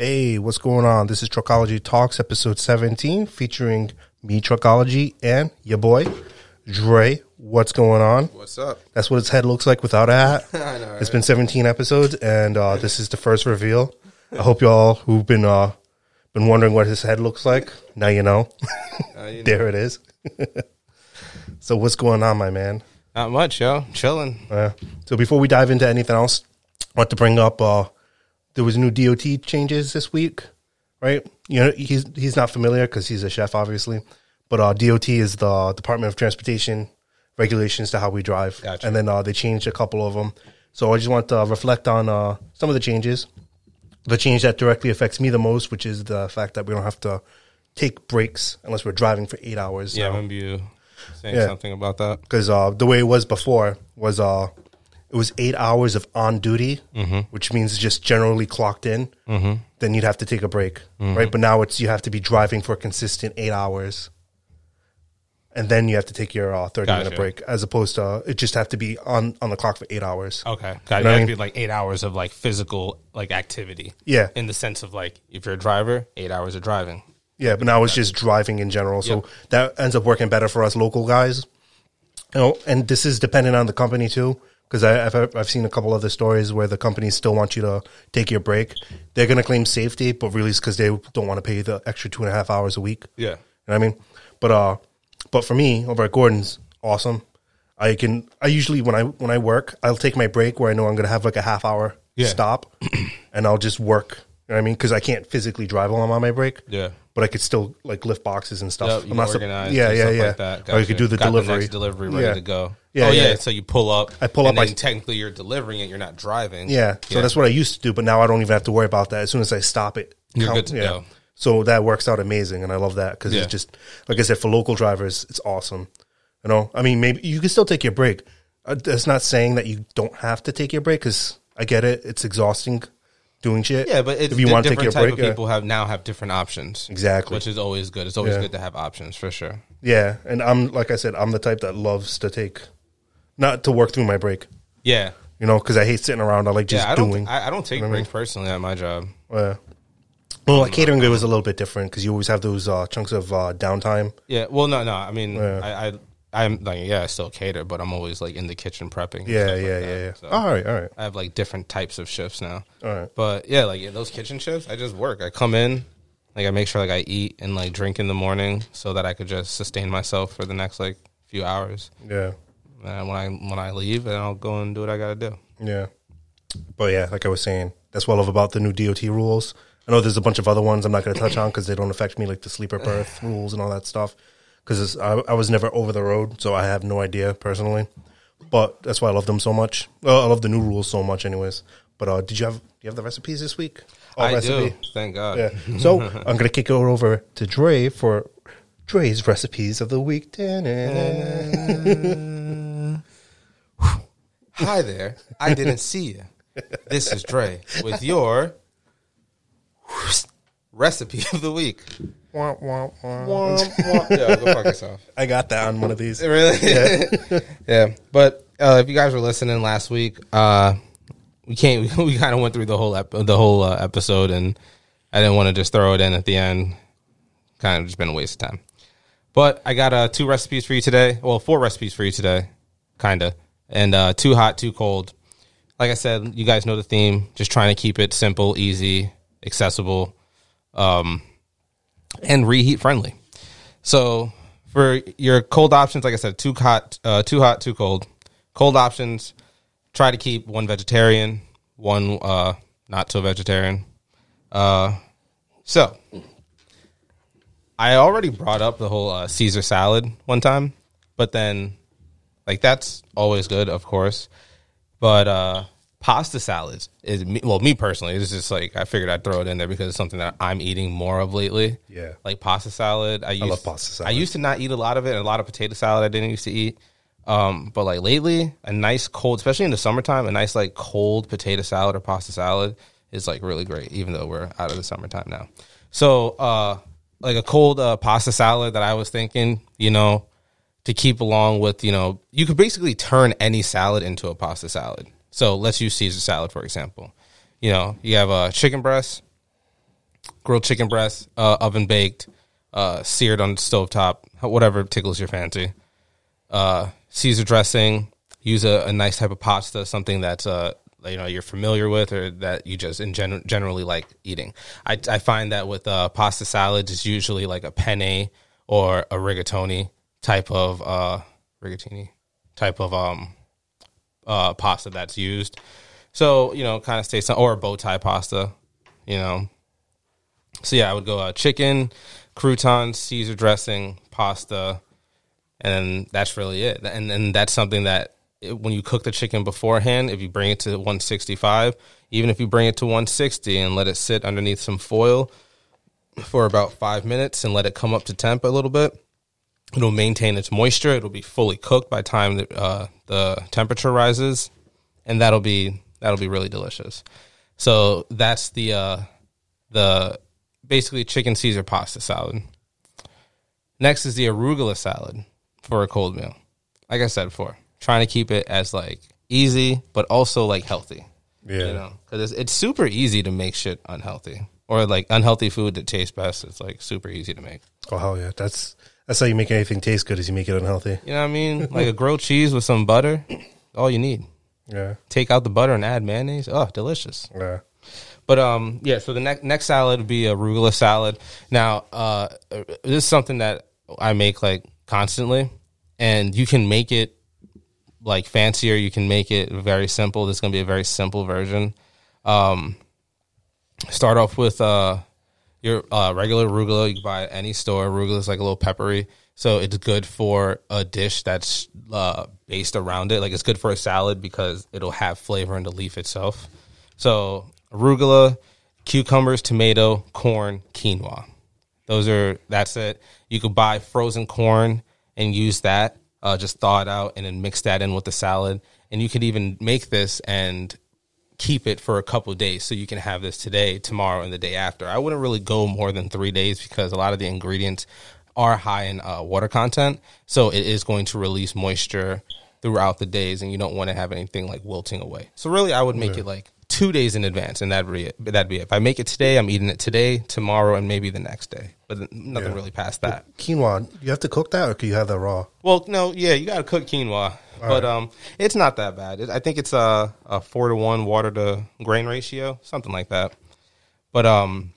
Hey, what's going on? This is Truckology Talks, episode 17, featuring me, Truckology, and your boy, Dre. What's going on? What's up? That's what his head looks like without a hat. I know. It's been 17 episodes, and uh, this is the first reveal. I hope y'all who've been uh, been wondering what his head looks like, now you know. Uh, you know, there it is. so, what's going on, my man? Not much, yo. Chilling. Uh, so before we dive into anything else, I want to bring up uh, there was new DOT changes this week, right? You know, he's he's not familiar because he's a chef, obviously, but uh, DOT is the Department of Transportation regulations to how we drive, Gotcha. and then uh, they changed a couple of them. So I just want to reflect on uh, some of the changes. The change that directly affects me the most, which is the fact that we don't have to take breaks unless we're driving for eight hours. Yeah, I remember you saying Yeah. something about that. because uh, the way it was before was uh, it was eight hours of on duty, Mm-hmm. which means just generally clocked in. Mm-hmm. Then you'd have to take a break, Mm-hmm. right? But now it's you have to be driving for a consistent eight hours, and then you have to take your uh, thirty minute break, as opposed to uh, it just have to be on on the clock for eight hours. Okay. Got know it. what I to mean? be like eight hours of like physical like activity. Yeah, In the sense of like if you're a driver, eight hours of driving. yeah. But now it's just driving in general, so Yep. that ends up working better for us local guys. You know, and this is dependent on the company too, because I've I've seen a couple other stories where the companies still want you to take your break. They're going to claim safety, but really it's because they don't want to pay the extra two and a half hours a week. Yeah. You know what I mean? But uh, but for me over at Gordon's, awesome. I can. I usually when I when I work, I'll take my break where I know I'm going to have like a half hour Yeah. stop, and I'll just work. You know what I mean? Because I can't physically drive while I'm on my break. Yeah. But I could still like lift boxes and stuff. Yep, I'm not organize. yeah, yeah, stuff yeah. Like that. Or you could do the Got delivery. next delivery ready Yeah. to go. Yeah, oh yeah. yeah. So you pull up. I pull up, I- technically you're delivering it. You're not driving. Yeah. So that's what I used to do, but now I don't even have to worry about that. As soon as I stop it, You're good to go. So that works out amazing, and I love that because it's just like I said for local drivers, it's awesome. You know, I mean, maybe you can still take your break. Uh, That's not saying that you don't have to take your break because I get it; it's exhausting doing shit. Yeah, but it's if you want to take your type break, of yeah. people have now have different options. Exactly. Which is always good. It's always Yeah. good to have options for sure. yeah, and I'm like I said, I'm the type that loves to take, not to work through my break. Yeah. You know, because I hate sitting around. I like just yeah, I don't. doing. I, I don't take breaks personally at my job. Yeah. Well, like catering it was a little bit different because you always have those uh, chunks of uh, downtime. Yeah. Well, no, no. I mean, I, I'm like, yeah, I still cater, but I'm always like in the kitchen prepping. and Yeah, stuff like yeah, yeah, yeah. So all right, all right, I have like different types of shifts now. all right. But yeah, like yeah, those kitchen shifts, I just work. I come in, like I make sure like I eat and like drink in the morning so that I could just sustain myself for the next like few hours. Yeah, And when I when I leave, then I'll go and do what I got to do. yeah. But yeah, like I was saying, that's what I love about the new DOT rules. I know there's a bunch of other ones I'm not going to touch on because they don't affect me, like the sleeper berth rules and all that stuff. Because I, I was never over the road, so I have no idea personally. But that's why I love them so much. Well, I love the new rules so much, anyways. But uh, did you have do you have the recipes this week? Oh, I recipe? do. Thank God. Yeah. So I'm gonna kick it over to Dre for Dre's recipes of the week. Dinner. Hi there. I didn't see you. This is Dre with your recipe of the week. Wah, wah, wah. yeah, go fuck yourself. I got that on one of these. Really? Yeah. yeah. But uh, if you guys were listening last week, uh, we can't. We, kind of went through the whole ep- the whole uh, episode, and I didn't want to just throw it in at the end. Kind of just been a waste of time. But I got uh, two recipes for you today. Well, four recipes for you today, kind of, and uh, two hot, too cold. Like I said, you guys know the theme. Just trying to keep it simple, easy, accessible, um, and reheat friendly. So for your cold options, like I said, too hot, uh, too hot, too cold. Cold options, try to keep one vegetarian, one uh, not so vegetarian. Uh, so I already brought up the whole uh, Caesar salad one time, but then like that's always good, of course. But uh, pasta salads is me, well, me personally, it's just like I figured I'd throw it in there because it's something that I'm eating more of lately. Yeah. like pasta salad. I, used, love pasta salad. I used to not eat a lot of it, and a lot of potato salad I didn't used to eat. Um, but like lately, a nice cold, especially in the summertime, a nice like cold potato salad or pasta salad is like really great. Even though we're out of the summertime now, so uh, like a cold uh, pasta salad that I was thinking, you know, to keep along with, you know, you could basically turn any salad into a pasta salad. So let's use Caesar salad for example. You know, you have a chicken breast, grilled chicken breast, uh, oven baked, uh, seared on the stove top, whatever tickles your fancy. Uh, Caesar dressing. Use a, a nice type of pasta, something that's uh, you know you're familiar with or that you just in gen- generally like eating. I, I find that with uh, pasta salads, it's usually like a penne or a rigatoni type of uh, rigatoni type of um, uh, pasta that's used. So you know, kind of stay some or bow tie pasta, you know. So yeah, I would go uh, chicken, croutons, Caesar dressing, pasta, and that's really it. And and that's something that it, when you cook the chicken beforehand, if you bring it to 165, even if you bring it to 160 and let it sit underneath some foil for about five minutes and let it come up to temp a little bit, it'll maintain its moisture. It'll be fully cooked by the time that, uh, the temperature rises, and that'll be that'll be really delicious. So that's the uh, the basically chicken Caesar pasta salad. Next is the arugula salad for a cold meal. Like I said before, trying to keep it as like easy but also like healthy. Yeah. You know, because it's, it's super easy to make shit unhealthy or like unhealthy food that tastes best. It's like super easy to make. Oh hell yeah. That's that's how you make anything taste good is you make it unhealthy. You know what I mean? like a grilled cheese with some butter, all you need. Yeah. Take out the butter and add mayonnaise. Oh, delicious. Yeah. But um, yeah. So the next next salad would be a arugula salad. Now, uh, this is something that I make like constantly, and you can make it like fancier. You can make it very simple. This is gonna be a very simple version. Um, start off with uh your uh, regular arugula. You can buy at any store. Arugula is like a little peppery, so it's good for a dish that's uh, based around it. Like it's good for a salad because it'll have flavor in the leaf itself. So arugula, cucumbers, tomato, corn, quinoa. Those are that's it. You could buy frozen corn and use that. Uh, just thaw it out and then mix that in with the salad. And you could even make this and keep it for a couple of days so you can have this today, tomorrow, and the day after. I wouldn't really go more than three days because a lot of the ingredients are high in uh, water content, so it is going to release moisture throughout the days, and you don't want to have anything like wilting away. So really, I would make it like two days in advance, and that'd be it. That'd be it. If I make it today, I'm eating it today, tomorrow, and maybe the next day, but nothing Yeah. really past that. Quinoa, you have to cook that or can you have that raw? Well, no, yeah, you got to cook quinoa, but right. um, it's not that bad. It, I think it's a, a four to one water to grain ratio, something like that. But um,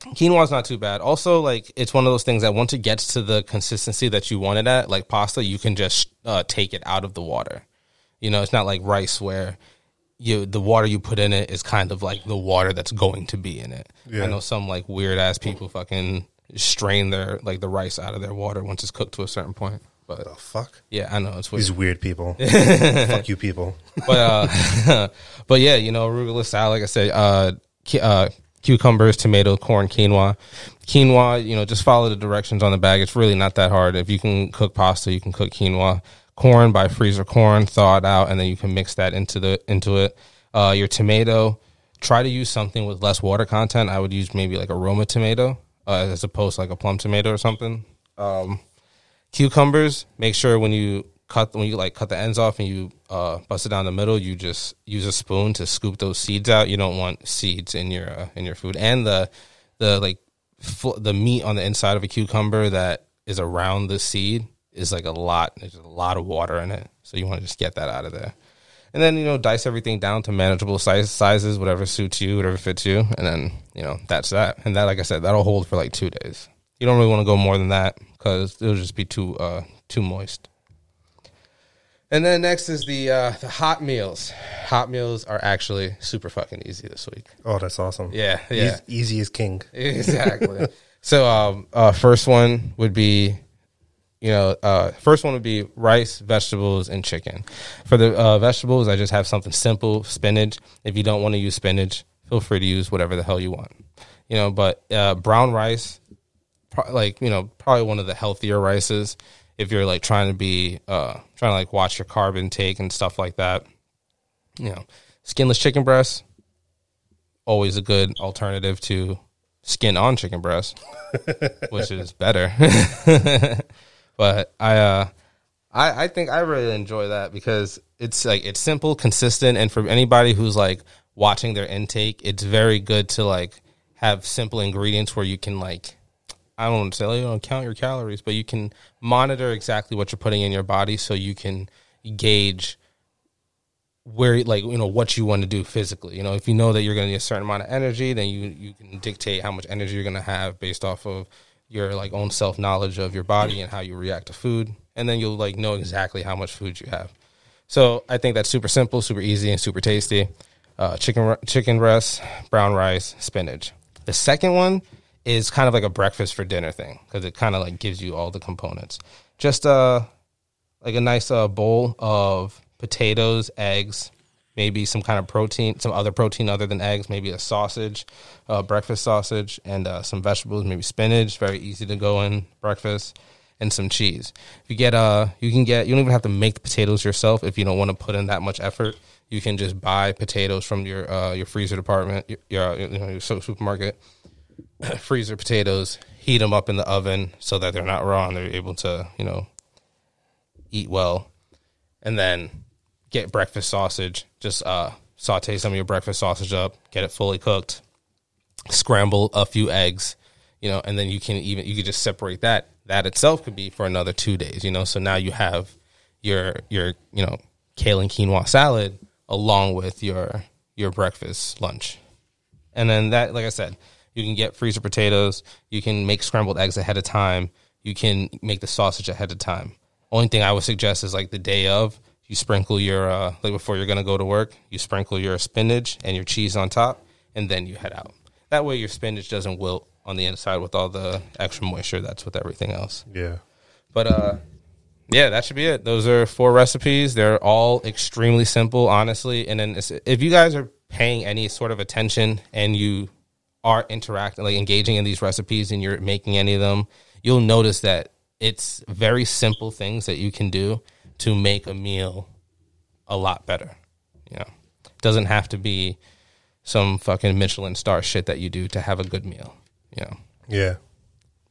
quinoa's not too bad. Also, like it's one of those things that once it gets to the consistency that you want it at, like pasta, you can just uh, take it out of the water. You know, it's not like rice where you the water you put in it is kind of like the water that's going to be in it. Yeah. I know some like weird ass people fucking strain their like the rice out of their water once it's cooked to a certain point. But The fuck? yeah, I know it's weird. These weird people. fuck you people. but uh, but yeah, you know, arugula salad. Like I said, uh, cu- uh, cucumbers, tomato, corn, quinoa. Quinoa, you know, just follow the directions on the bag. It's really not that hard. If you can cook pasta, you can cook quinoa. Corn, by freezer corn, thaw it out, and then you can mix that into the into it. Uh, your tomato, try to use something with less water content. I would use maybe like a Roma tomato uh, as opposed to like a plum tomato or something. Um, cucumbers make sure when you cut when you like cut the ends off and you uh, bust it down the middle you just use a spoon to scoop those seeds out. You don't want seeds in your uh, in your food. And the the like the meat on the inside of a cucumber that is around the seed is like a lot there's a lot of water in it. So you want to just get that out of there. And then you know dice everything down to manageable size sizes whatever suits you whatever fits you. And then you know that's that. And that like i said that'll hold for like two days you don't really want to go more than that because it'll just be too uh too moist and then next is the uh the hot meals hot meals are actually super fucking easy this week Oh, that's awesome. yeah yeah Eas- easy as king. exactly. so, um, uh, first one would be, you know, uh, first one would be rice, vegetables, and chicken. For the uh, vegetables, I just have something simple: spinach. If you don't want to use spinach, feel free to use whatever the hell you want. You know, but uh, brown rice, pro- like you know, probably one of the healthier rices. If you're like trying to be, uh, trying to like watch your carb intake and stuff like that. You know, skinless chicken breast, always a good alternative to skin on chicken breast, which is better. but I, uh, I, I think I really enjoy that because it's like it's simple, consistent, and for anybody who's like watching their intake, it's very good to like have simple ingredients where you can like I don't you know, count your calories, but you can monitor exactly what you're putting in your body so you can gauge where like you know what you want to do physically. You know, if you know that you're going to need a certain amount of energy, then you you can dictate how much energy you're going to have based off of your like own self knowledge of your body and how you react to food, and then you'll like know exactly how much food you have. So I think that's super simple, super easy, and super tasty. Uh, chicken chicken breast, brown rice, spinach. The second one is kind of like a breakfast for dinner thing because it kind of like gives you all the components. Just uh like a nice uh, bowl of potatoes, eggs, maybe some kind of protein, some other protein other than eggs, maybe a sausage, uh, breakfast sausage, and uh, some vegetables, maybe spinach, very easy to go in breakfast, and some cheese. If you get uh, you can get you don't even have to make the potatoes yourself if you don't want to put in that much effort. You can just buy potatoes from your uh, your freezer department, your, your, you know, your supermarket. freezer potatoes, heat them up in the oven so that they're not raw and they're able to, you know, eat well. And then get breakfast sausage. Just uh, saute some of your breakfast sausage up, get it fully cooked, scramble a few eggs, you know, and then you can even you could just separate that. That itself could be for another two days, you know. So now you have your your you know kale and quinoa salad along with your your breakfast lunch, and then that like I said, you can get freezer potatoes. You can make scrambled eggs ahead of time. You can make the sausage ahead of time. Only thing I would suggest is like the day of, you sprinkle your uh, like before you're gonna go to work, you sprinkle your spinach and your cheese on top, and then you head out. That way, your spinach doesn't wilt on the inside with all the extra moisture that's with everything else. Yeah. But uh, yeah, that should be it. Those are four recipes. They're all extremely simple, honestly. And then if you guys are paying any sort of attention and you are interacting, like engaging in these recipes, and you're making any of them, you'll notice that it's very simple things that you can do to make a meal a lot better. You know, it doesn't have to be some fucking Michelin star shit that you do to have a good meal. You know. Yeah.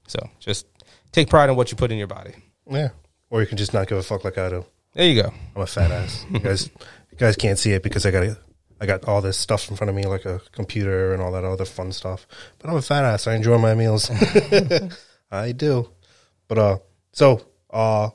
So just take pride in what you put in your body. Yeah. Or you can just not give a fuck like I do. There you go. I'm a fat ass. You guys, you guys can't see it because I got a I got all this stuff in front of me, like a computer and all that other fun stuff. But I'm a fat ass. I enjoy my meals. I do. But uh, so uh, I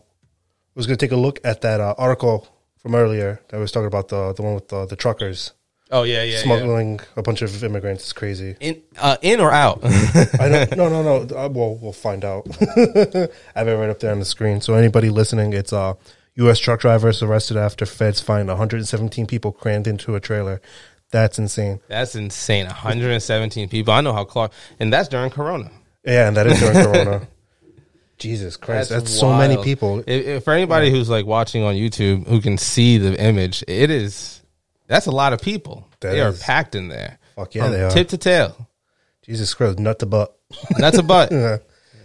was gonna take a look at that uh, article from earlier that was talking about the the one with the, the truckers. Oh yeah, yeah, smuggling yeah. a bunch of immigrants is crazy. In uh, in or out? I don't. No, no, no. Uh, well, we'll find out. I have it right up there on the screen. So anybody listening, it's uh U.S. truck drivers arrested after feds find 117 people crammed into a trailer. That's insane. That's insane. 117 people. I know how Clark, and that's during Corona. Yeah, and that is during Corona. Jesus Christ, that's, that's so many people. If, if for anybody yeah. who's like watching on YouTube who can see the image, it is that's a lot of people. That they is. are packed in there. Fuck yeah, they are. Tip to tail. Jesus Christ, nut to butt. Nut to butt. yeah.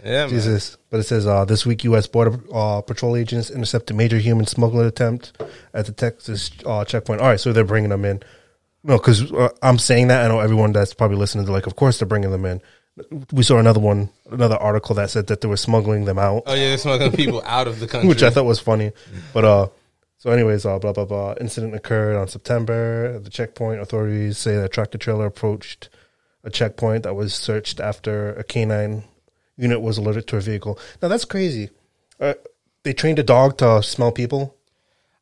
Yeah, Jesus. Man. But it says uh, this week, U.S. Border uh, Patrol agents intercepted a major human smuggling attempt at the Texas uh, checkpoint. All right, so they're bringing them in. No, because uh, I'm saying that. I know everyone that's probably listening to like, of course they're bringing them in. We saw another one, another article that said that they were smuggling them out. Oh yeah, they're smuggling people out of the country, which I thought was funny. But uh, so anyways, uh, blah blah blah. Incident occurred on September. The checkpoint, authorities say that tractor trailer approached a checkpoint that was searched after a canine unit was alerted to a vehicle. Now that's crazy. Uh, they trained a dog to smell people.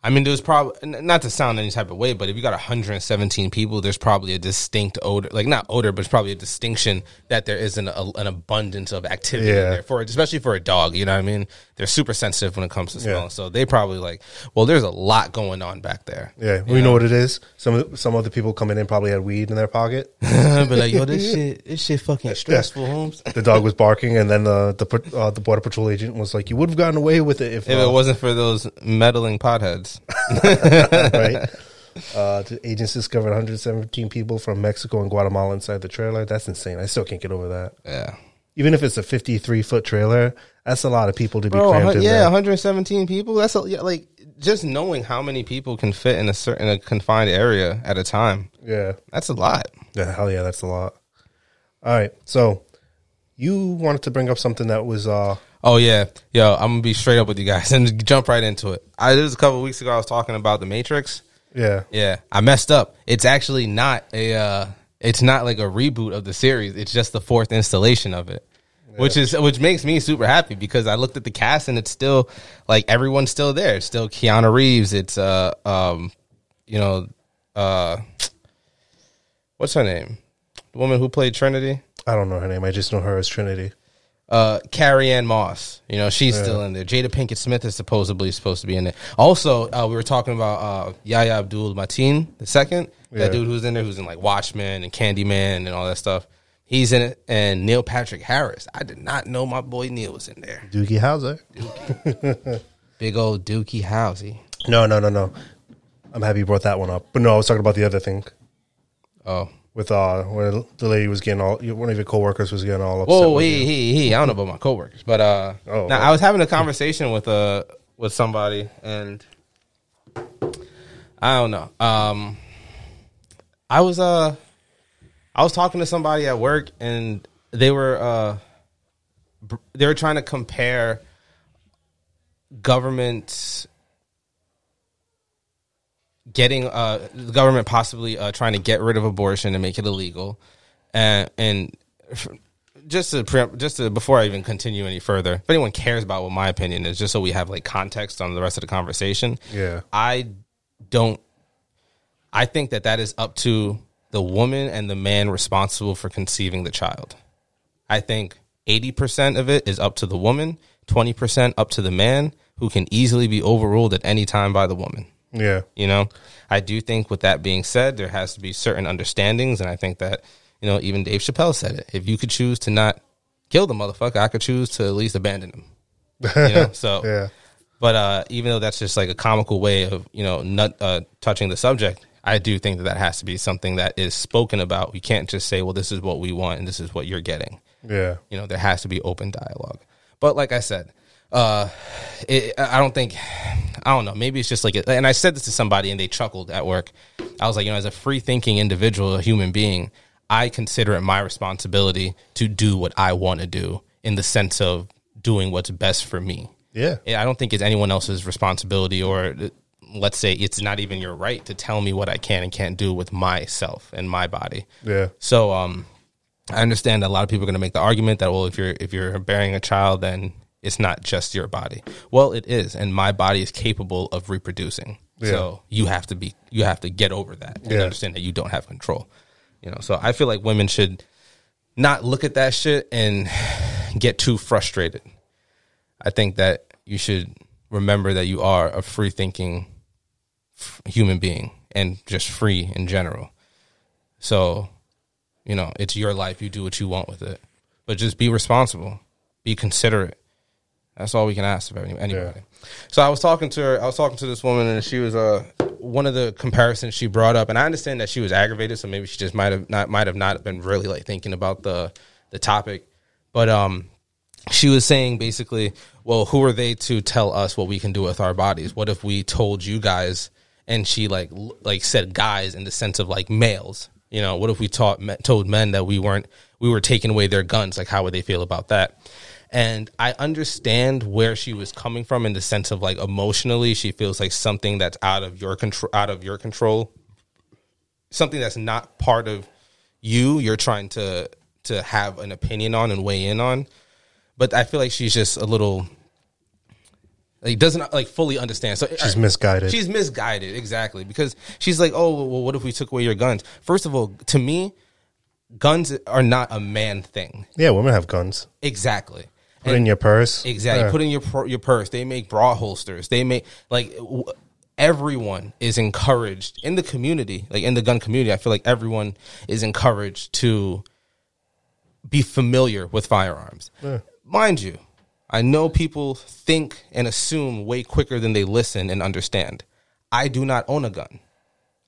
I mean, there's probably not to sound any type of way, but if you got 117 people, there's probably a distinct odor, like not odor, but it's probably a distinction that there is an, a, an abundance of activity yeah. there for, especially for a dog. You know what I mean? They're super sensitive when it comes to smell, yeah. so they probably like, well, there's a lot going on back there. Yeah, we know? know? what it is. Some some other people coming in probably had weed in their pocket, but like, yo, this shit, this shit fucking stressful, yeah. Holmes. The dog was barking, and then the the uh, the border patrol agent was like, "You would have gotten away with it if, if uh, it wasn't for those meddling potheads." right? Uh, the agents discovered 117 people from Mexico and Guatemala inside the trailer. That's insane. I still can't get over that. Yeah. Even if it's a 53 foot trailer, that's a lot of people to be Bro, crammed in Yeah, there. 117 people. That's a, yeah, like just knowing how many people can fit in a certain a confined area at a time. Yeah, that's a lot. Yeah, hell yeah, that's a lot. All right, so you wanted to bring up something that was uh Oh yeah, yo, I'm gonna be straight up with you guys and jump right into it. I was a couple weeks ago. I was talking about the Matrix. Yeah, yeah. I messed up. It's actually not a. Uh, it's not like a reboot of the series. It's just the fourth installation of it. Which is which makes me super happy because I looked at the cast and it's still like everyone's still there. It's still Keanu Reeves. It's uh um you know uh what's her name? The woman who played Trinity? I don't know her name. I just know her as Trinity. uh, Carrie Ann Moss. You know, she's still in there. Jada Pinkett Smith is supposedly supposed to be in there. Also, uh, we were talking about uh, Yahya Abdul Mateen the second. That dude who's in there, who's in like Watchmen and Candyman and all that stuff. He's in it. And Neil Patrick Harris. I did not know my boy Neil was in there. Doogie Howser. Big old Dookie Housey. No, no, no, no. I'm happy you brought that one up. But no, I was talking about the other thing Oh. with uh where the lady was getting all one of your coworkers was getting all upset. Whoa, with he, you. he, he. I don't know about my coworkers, but uh, Oh, now. I was having a conversation with uh with somebody, and I don't know. Um, I was uh, I was talking to somebody at work, and they were uh, they were trying to compare government getting uh the government possibly uh trying to get rid of abortion and make it illegal and and just to preempt, just to before I even continue any further if anyone cares about what my opinion is just so we have like context on the rest of the conversation Yeah. I don't I think that that is up to the woman and the man responsible for conceiving the child I think 80% of it is up to the woman 20% up to the man who can easily be overruled at any time by the woman Yeah. you know, I do think with that being said, there has to be certain understandings, and I think that you know even Dave Chappelle said it. If you could choose to not kill the motherfucker, I could choose to at least abandon him. You know, so Yeah. but uh, even though that's just like a comical way of you know not uh, touching the subject, I do think that that has to be something that is spoken about. We can't just say, "Well, this is what we want and this is what you're getting." Yeah. You know, there has to be open dialogue. But like I said, uh, it, I don't think, I don't know. Maybe it's just like, and I said this to somebody and they chuckled at work. I was like, you know, as a free thinking individual, a human being, I consider it my responsibility to do what I want to do in the sense of doing what's best for me. Yeah. I don't think it's anyone else's responsibility or let's say it's not even your right to tell me what I can and can't do with myself and my body. Yeah. So um I understand that a lot of people are going to make the argument that well if you're if you're bearing a child then it's not just your body. Well, it is and my body is capable of reproducing. So you have to be you have to get over that and Yeah. understand that you don't have control. You know, so I feel like women should not look at that shit and get too frustrated. I think that you should remember that you are a free thinking human being and just free in general. So, you know, it's your life. You do what you want with it, but just be responsible, be considerate. That's all we can ask of any, anybody. So I was talking to her. I was talking to this woman, and she was uh one of the comparisons she brought up, and I understand that she was aggravated, so maybe she just might have not might have not been really like thinking about the the topic, but um she was saying basically, well, who are they to tell us what we can do with our bodies? What if we told you guys? And she like like said guys in the sense of like males. You know, what if we taught told men that we weren't we were taking away their guns? Like, how would they feel about that? And I understand where she was coming from in the sense of like emotionally, she feels like something that's out of your control, out of your control, something that's not part of you. You're trying to to have an opinion on and weigh in on but I feel like she's just a little like doesn't like fully understand. So She's misguided. She's misguided exactly because she's like, oh well, what if we took away your guns? First of all, to me, guns are not a man thing. Yeah. Women have guns. Exactly. Put in your purse. Exactly. Yeah. Put in your your purse. They make bra holsters. They make like w- everyone is encouraged in the community, like in the gun community. I feel like everyone is encouraged to be familiar with firearms. Mind you, I know people think and assume way quicker than they listen and understand. I do not own a gun.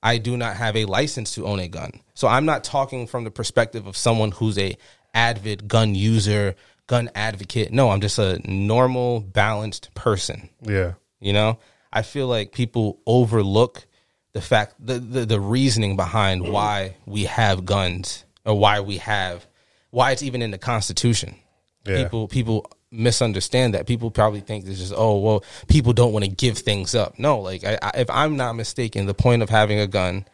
I do not have a license to own a gun. So I'm not talking from the perspective of someone who's a avid gun user, gun advocate. No, I'm just a normal, balanced person. Yeah. You know, I feel like people overlook the fact, the, the, the reasoning behind mm. why we have guns or why we have, why it's even in the Constitution. Yeah. People, people misunderstand that. People probably think it's just, oh, well, people don't want to give things up. No, like I, I, if I'm not mistaken, the point of having a gun,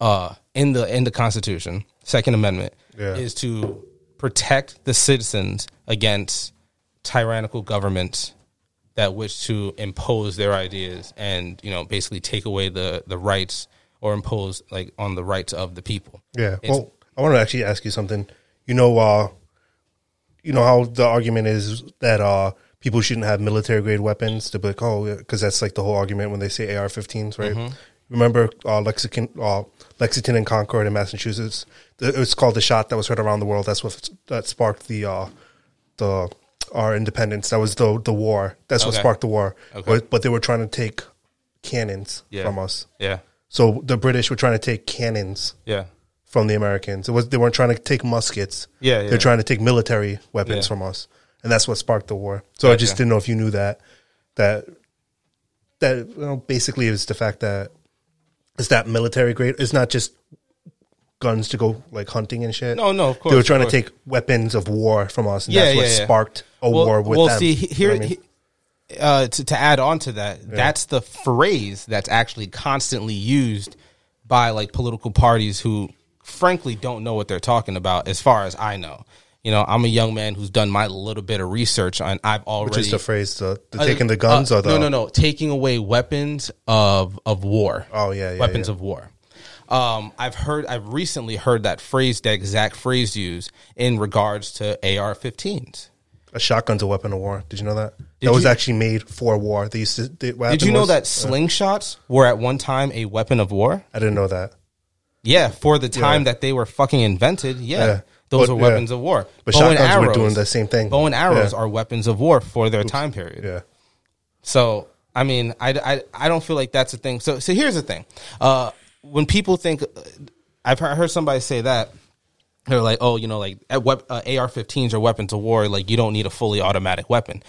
uh, in the in the Constitution Second Amendment, Yeah. is to protect the citizens against tyrannical governments that wish to impose their ideas and you know basically take away the the rights or impose like on the rights of the people. Yeah. It's- well, I want to actually ask you something. You know, uh, you know how the argument is that uh, people shouldn't have military grade weapons to be like, oh, because that's like the whole argument when they say AR-15s, right? Mm-hmm. Remember uh, Lexington, uh, Lexington and Concord in Massachusetts? The- It was called the shot that was heard around the world. That's what that sparked the uh, the our independence. That was the the war. That's what sparked the war. Okay. But, but they were trying to take cannons Yeah. from us. Yeah, So the British were trying to take cannons yeah, from the Americans. It was they weren't trying to take muskets. Yeah, yeah. They're trying to take military weapons Yeah. from us, and that's what sparked the war. So I just Gotcha. didn't know if you knew that. That that you know, basically is the fact that it's that military grade. It's not just guns to go like hunting and shit. No, no, of course, They were of trying to course. take weapons of war from us, and Yeah, that's what yeah, yeah. sparked a war with well, them. see You know here, what I mean? he- uh, to, to add on to that, that's the phrase that's actually constantly used by like political parties who, frankly, don't know what they're talking about. As far as I know, you know, I'm a young man who's done my little bit of research, and I've already Which is the phrase, the, the uh, taking the guns uh, or the no, no, no, taking away weapons of of war. Oh, yeah, yeah, weapons yeah. of war. Um, I've heard, I've recently heard that phrase, that exact phrase used in regards to AR-15s. a shotgun's a weapon of war. Did you know that? Did that was you- actually made for war. They used to. They, Did you know was- that slingshots were at one time a weapon of war? I didn't know that. Yeah, for the time Yeah. that they were fucking invented, yeah, Yeah. those But, are yeah. weapons of war. But shotguns were doing the same thing. Bow and arrows Yeah. are weapons of war for their time period. Yeah. So, I mean, I, I, I don't feel like that's a thing. So, so here's the thing. Uh, when people think, I've heard, I heard somebody say that, they're like, oh, you know, like at wep- uh, AR-15s are weapons of war. Like you don't need a fully automatic weapon.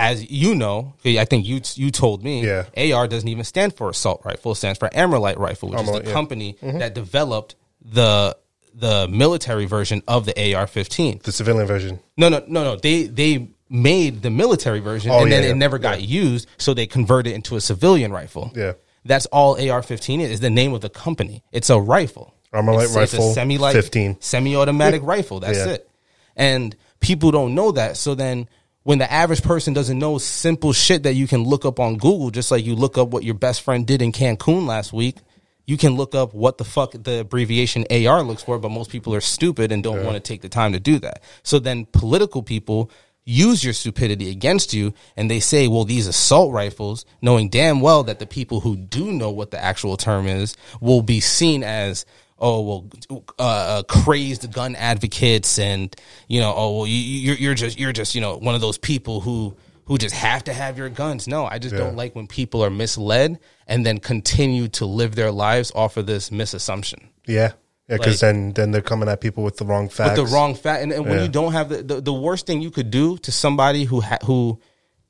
As you know, I think you you told me, Yeah. AR doesn't even stand for assault rifle; it stands for Armalite rifle, which is the yeah. company Mm-hmm. that developed the the military version of the AR-15. The civilian version. No, no, no, no. They they made the military version, Oh, and then yeah, it never got used, so they converted it into a civilian rifle. Yeah. that's all AR-15 is. Is the name of the company. It's a rifle. Armalite it's, rifle, It's a semi-light, 15. semi-automatic rifle. That's it. And people don't know that. So then, when the average person doesn't know simple shit that you can look up on Google, just like you look up what your best friend did in Cancun last week. You can look up what the fuck the abbreviation AR looks for, but most people are stupid and don't want to take the time to do that. So then political people use your stupidity against you and they say, well, these assault rifles, knowing damn well that the people who do know what the actual term is will be seen as, oh, well, uh, uh, crazed gun advocates and, you know, oh, well, you, you're, you're just, you're just, you know, one of those people who, who just have to have your guns. No, I just don't like when people are misled and then continue to live their lives off of this misassumption. Yeah. Yeah, because Like- then then they're coming at people with the wrong facts. With the wrong fact, and, and when Yeah. you don't have the, the the worst thing you could do to somebody who ha- who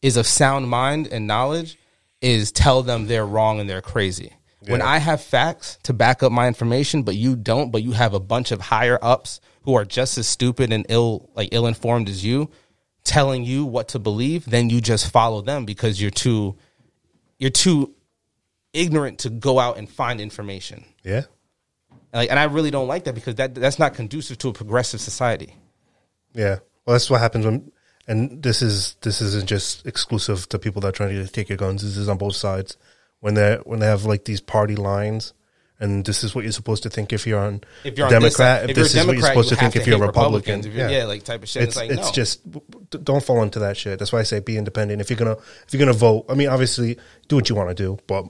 is of sound mind and knowledge is tell them they're wrong and they're crazy. When I have facts to back up my information, but you don't, but you have a bunch of higher ups who are just as stupid and ill like ill informed as you, telling you what to believe, then you just follow them because you're too you're too ignorant to go out and find information. Yeah. Like, and I really don't like that because that that's not conducive to a progressive society. Yeah. Well, that's what happens when, and this is this isn't just exclusive to people that are trying to take your guns. This is on both sides. When they when they have like these party lines, and this is what you're supposed to think if you're on If you're on this Democrat. if if this is what you're Democrat, supposed to think have if you're a Republican. You're- yeah, like type of shit. It's It's like, it's no. just don't fall into that shit. That's why I say be independent. If you're gonna if you're gonna vote, I mean, obviously do what you want to do, but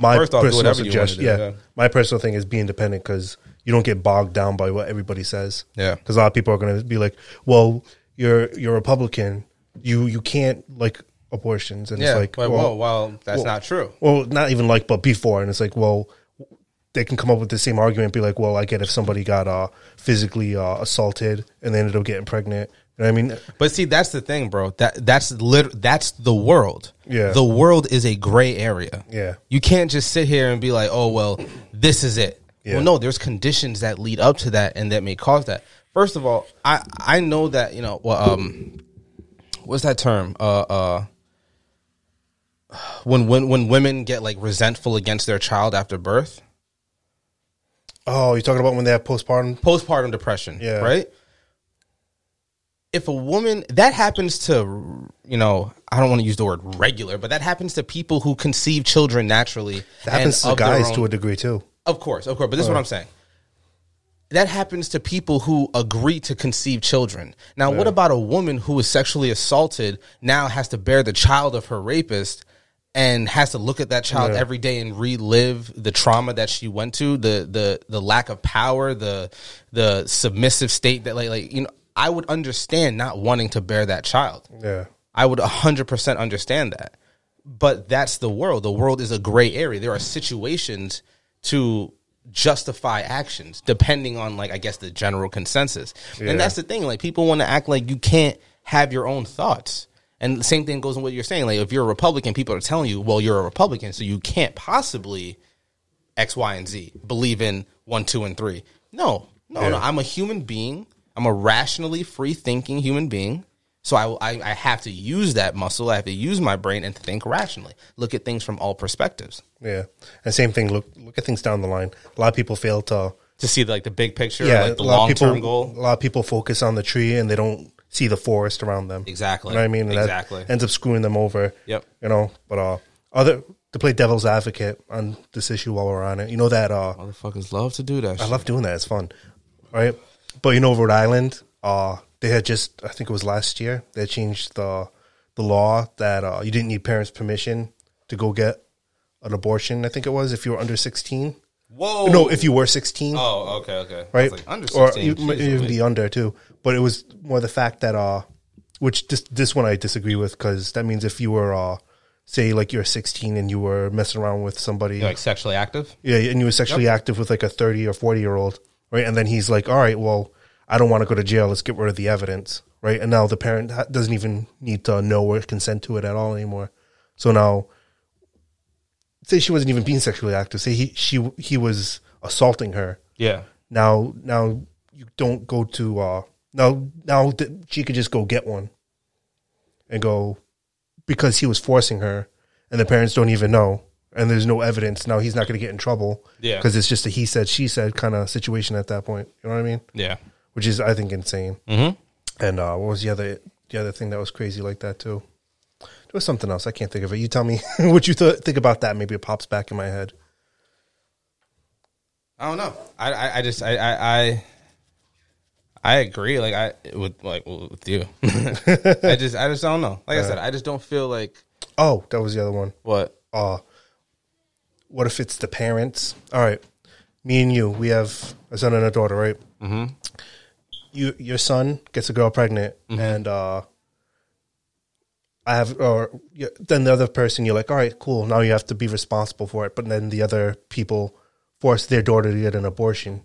my First off, personal you suggestion, do, yeah, yeah. my personal thing is be independent because you don't get bogged down by what everybody says. Yeah. because a lot of people are gonna be like, well, you're you're Republican, you you can't like abortions, and Yeah, it's like, but well, well, well, that's well- not true. well, not even like, but before, and it's like, well, they can come up with the same argument, be like, well, I get if somebody got uh, physically uh, assaulted and they ended up getting pregnant. You know I mean? But see, that's the thing, bro. That that's lit- that's the world. Yeah. the world is a gray area. Yeah. you can't just sit here and be like, oh well, this is it. Yeah. Well, no, there's conditions that lead up to that and that may cause that. First of all, I I know that you know well, um, what's that term? Uh, uh, when when when women get like resentful against their child after birth. Oh, you're talking about when they have postpartum? postpartum depression, Yeah. right? If a woman that happens to, you know, I don't want to use the word regular, but that happens to people who conceive children naturally. That happens to guys own- to a degree too. Of course, of course. But this is what I'm saying. That happens to people who agree to conceive children. Now, what about a woman who is sexually assaulted now has to bear the child of her rapist and has to look at that child Yeah. every day and relive the trauma that she went to, the the the lack of power, the the submissive state that like like you know, I would understand not wanting to bear that child. Yeah. I would 100% understand that. But that's the world. The world is a gray area. There are situations to justify actions depending on like I guess the general consensus. Yeah. And that's the thing. Like people want to act like you can't have your own thoughts. And the same thing goes in what you're saying. Like if you're a Republican, people are telling you, well, you're a Republican, so you can't possibly X, Y, and Z. Believe in one, two, and three. No, no, no. I'm a human being. I'm a rationally free thinking human being. So I, I, I have to use that muscle. I have to use my brain and think rationally. Look at things from all perspectives Yeah. And same thing. Look look at things down the line. A lot of people fail to to see like the big picture, yeah. like the long term goal. a lot of people focus on the tree and they don't see the forest around them. Exactly. You know what I mean? And Exactly. That ends up screwing them over. Yep. You know, but uh, other to play devil's advocate on this issue while we're on it. You know that uh, Motherfuckers love to do that. I shit. love doing that. It's fun, right? But you know, Rhode Island, uh, they had just I think it was last year they changed the the law that uh, you didn't need parents' permission to go get an abortion. I think it was if you were under sixteen. Whoa. No, if you were sixteen. Oh, okay, okay. Right? like, under or 16. you even be under too. But it was more the fact that uh, which this this one I disagree with because that means if you were uh, say like you're sixteen and you were messing around with somebody You're, like sexually active. yeah, and you were sexually active with like a 30 or 40 year old, right? And then he's like, all right, well, I don't want to go to jail. Let's get rid of the evidence, right? And now the parent doesn't even need to know or consent to it at all anymore. So now, say she wasn't even being sexually active. Say he she he was assaulting her. Yeah. Now now you don't go to uh now now th- she could just go get one and go because he was forcing her and the parents don't even know and there's no evidence now he's not going to get in trouble Yeah. because it's just a he said she said kind of situation at that point you know what i mean Yeah. which is i think insane Mm-hmm. and uh what was the other the other thing that was crazy like that too there was something else i can't think of it you tell me what you th- think about that maybe it pops back in my head I don't know. I, I, I just, I, I, I, I agree. Like I with like with you. I just, I just don't know. Like I said, I just don't feel like oh that was the other one what. uh what if it's the parents all right me and you we have a son and a daughter right mm-hmm. you your son gets a girl pregnant and uh i have or then the other person you're like all right cool now you have to be responsible for it but then the other people force their daughter to get an abortion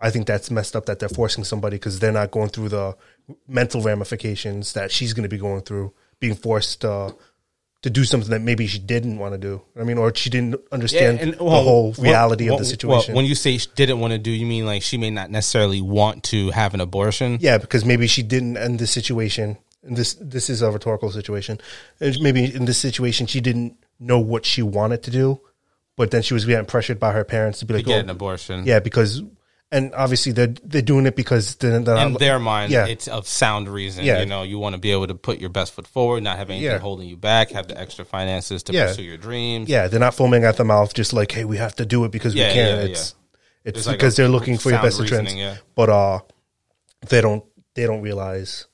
i think that's messed up that they're forcing somebody because they're not going through the mental ramifications that she's going to be going through being forced uh, to do something that maybe she didn't want to do. I mean, or she didn't understand the whole reality of the situation. when you say she didn't want to do, you mean like she may not necessarily want to have an abortion? yeah, because maybe she didn't end the situation. And this this is a rhetorical situation. And maybe in this situation she didn't know what she wanted to do, but then she was getting pressured by her parents to be like, Get oh, an abortion. yeah, because and obviously they're they're doing it because they're, they're In not, their mind, yeah. it's of sound reason. Yeah. You know, you want to be able to put your best foot forward, not have anything Yeah. holding you back, have the extra finances to Yeah. pursue your dreams. yeah, they're not foaming at the mouth, just like, hey, we have to do it because we can. it's it's There's like because they're looking for your best interest. But uh, they don't they don't realize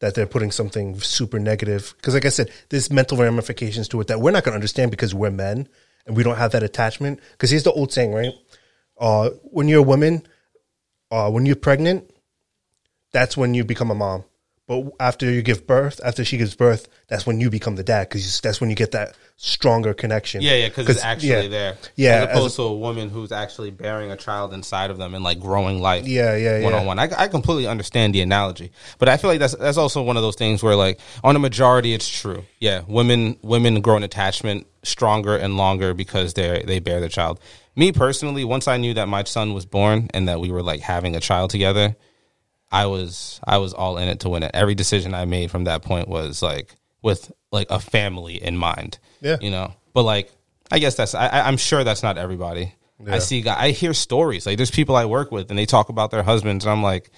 that they're putting something super negative. Because, like I said, there's mental ramifications to it that we're not going to understand because we're men and we don't have that attachment. Because here's the old saying, right? Uh, when you're a woman, uh, when you're pregnant, that's when you become a mom. But after you give birth, after she gives birth, that's when you become the dad because that's when you get that stronger connection. Yeah, yeah, because it's actually yeah. there. Yeah, as as opposed to a woman who's actually bearing a child inside of them and like growing life. Yeah, yeah, one on one. I I completely understand the analogy, but I feel like that's that's also one of those things where like on a majority, it's true. Yeah, women women grow an attachment stronger and longer because they they bear the child. Me personally, once I knew that my son was born and that we were like having a child together, I was I was all in it to win it. Every decision I made from that point was like with like a family in mind. Yeah. you know. But like, I guess that's I, I'm sure that's not everybody. I see, guy- I hear stories. Like there's people I work with, and they talk about their husbands, and I'm like,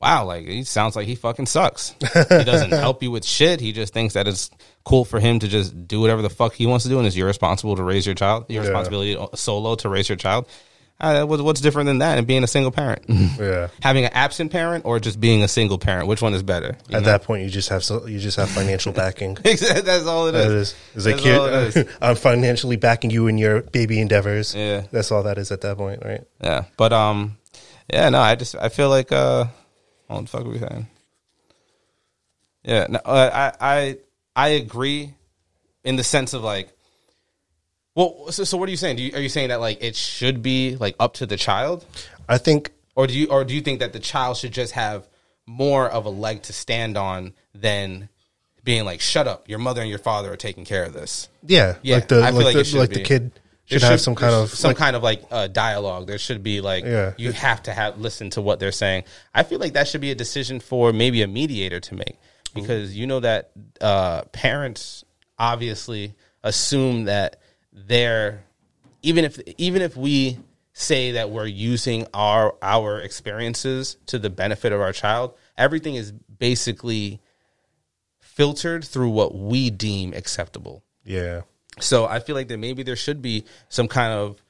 wow, like he sounds like he fucking sucks. he doesn't help you with shit. He just thinks that it's cool for him to just do whatever the fuck he wants to do, and it's your responsible to raise your child, your Yeah. responsibility solo to raise your child. Uh, what- what's different than that and being a single parent? Yeah. Having an absent parent or just being a single parent? Which one is better? At know? that point, you just have so, you just have financial backing. That's all it is. That is, is like That's all it here, is. I'm financially backing you in your baby endeavors. Yeah. that's all that is at that point, right? Yeah, but um, yeah, no, I just I feel like uh, what the fuck are we saying? Yeah, no, uh, I I I agree in the sense of like, well, so, so what are you saying? Do you, are you saying that like it should be like up to the child, I think or do you or do you think that the child should just have more of a leg to stand on than being like, shut up, your mother and your father are taking care of this. yeah, Yeah, like the I feel like, like the, should like the kid There should have some kind of some like, kind of like uh, dialogue. There should be like Yeah. you have to have listen to what they're saying. I feel like that should be a decision for maybe a mediator to make because you know that uh, parents obviously assume that they're even if even if we say that we're using our our experiences to the benefit of our child, everything is basically filtered through what we deem acceptable. yeah, So I feel like that maybe there should be some kind of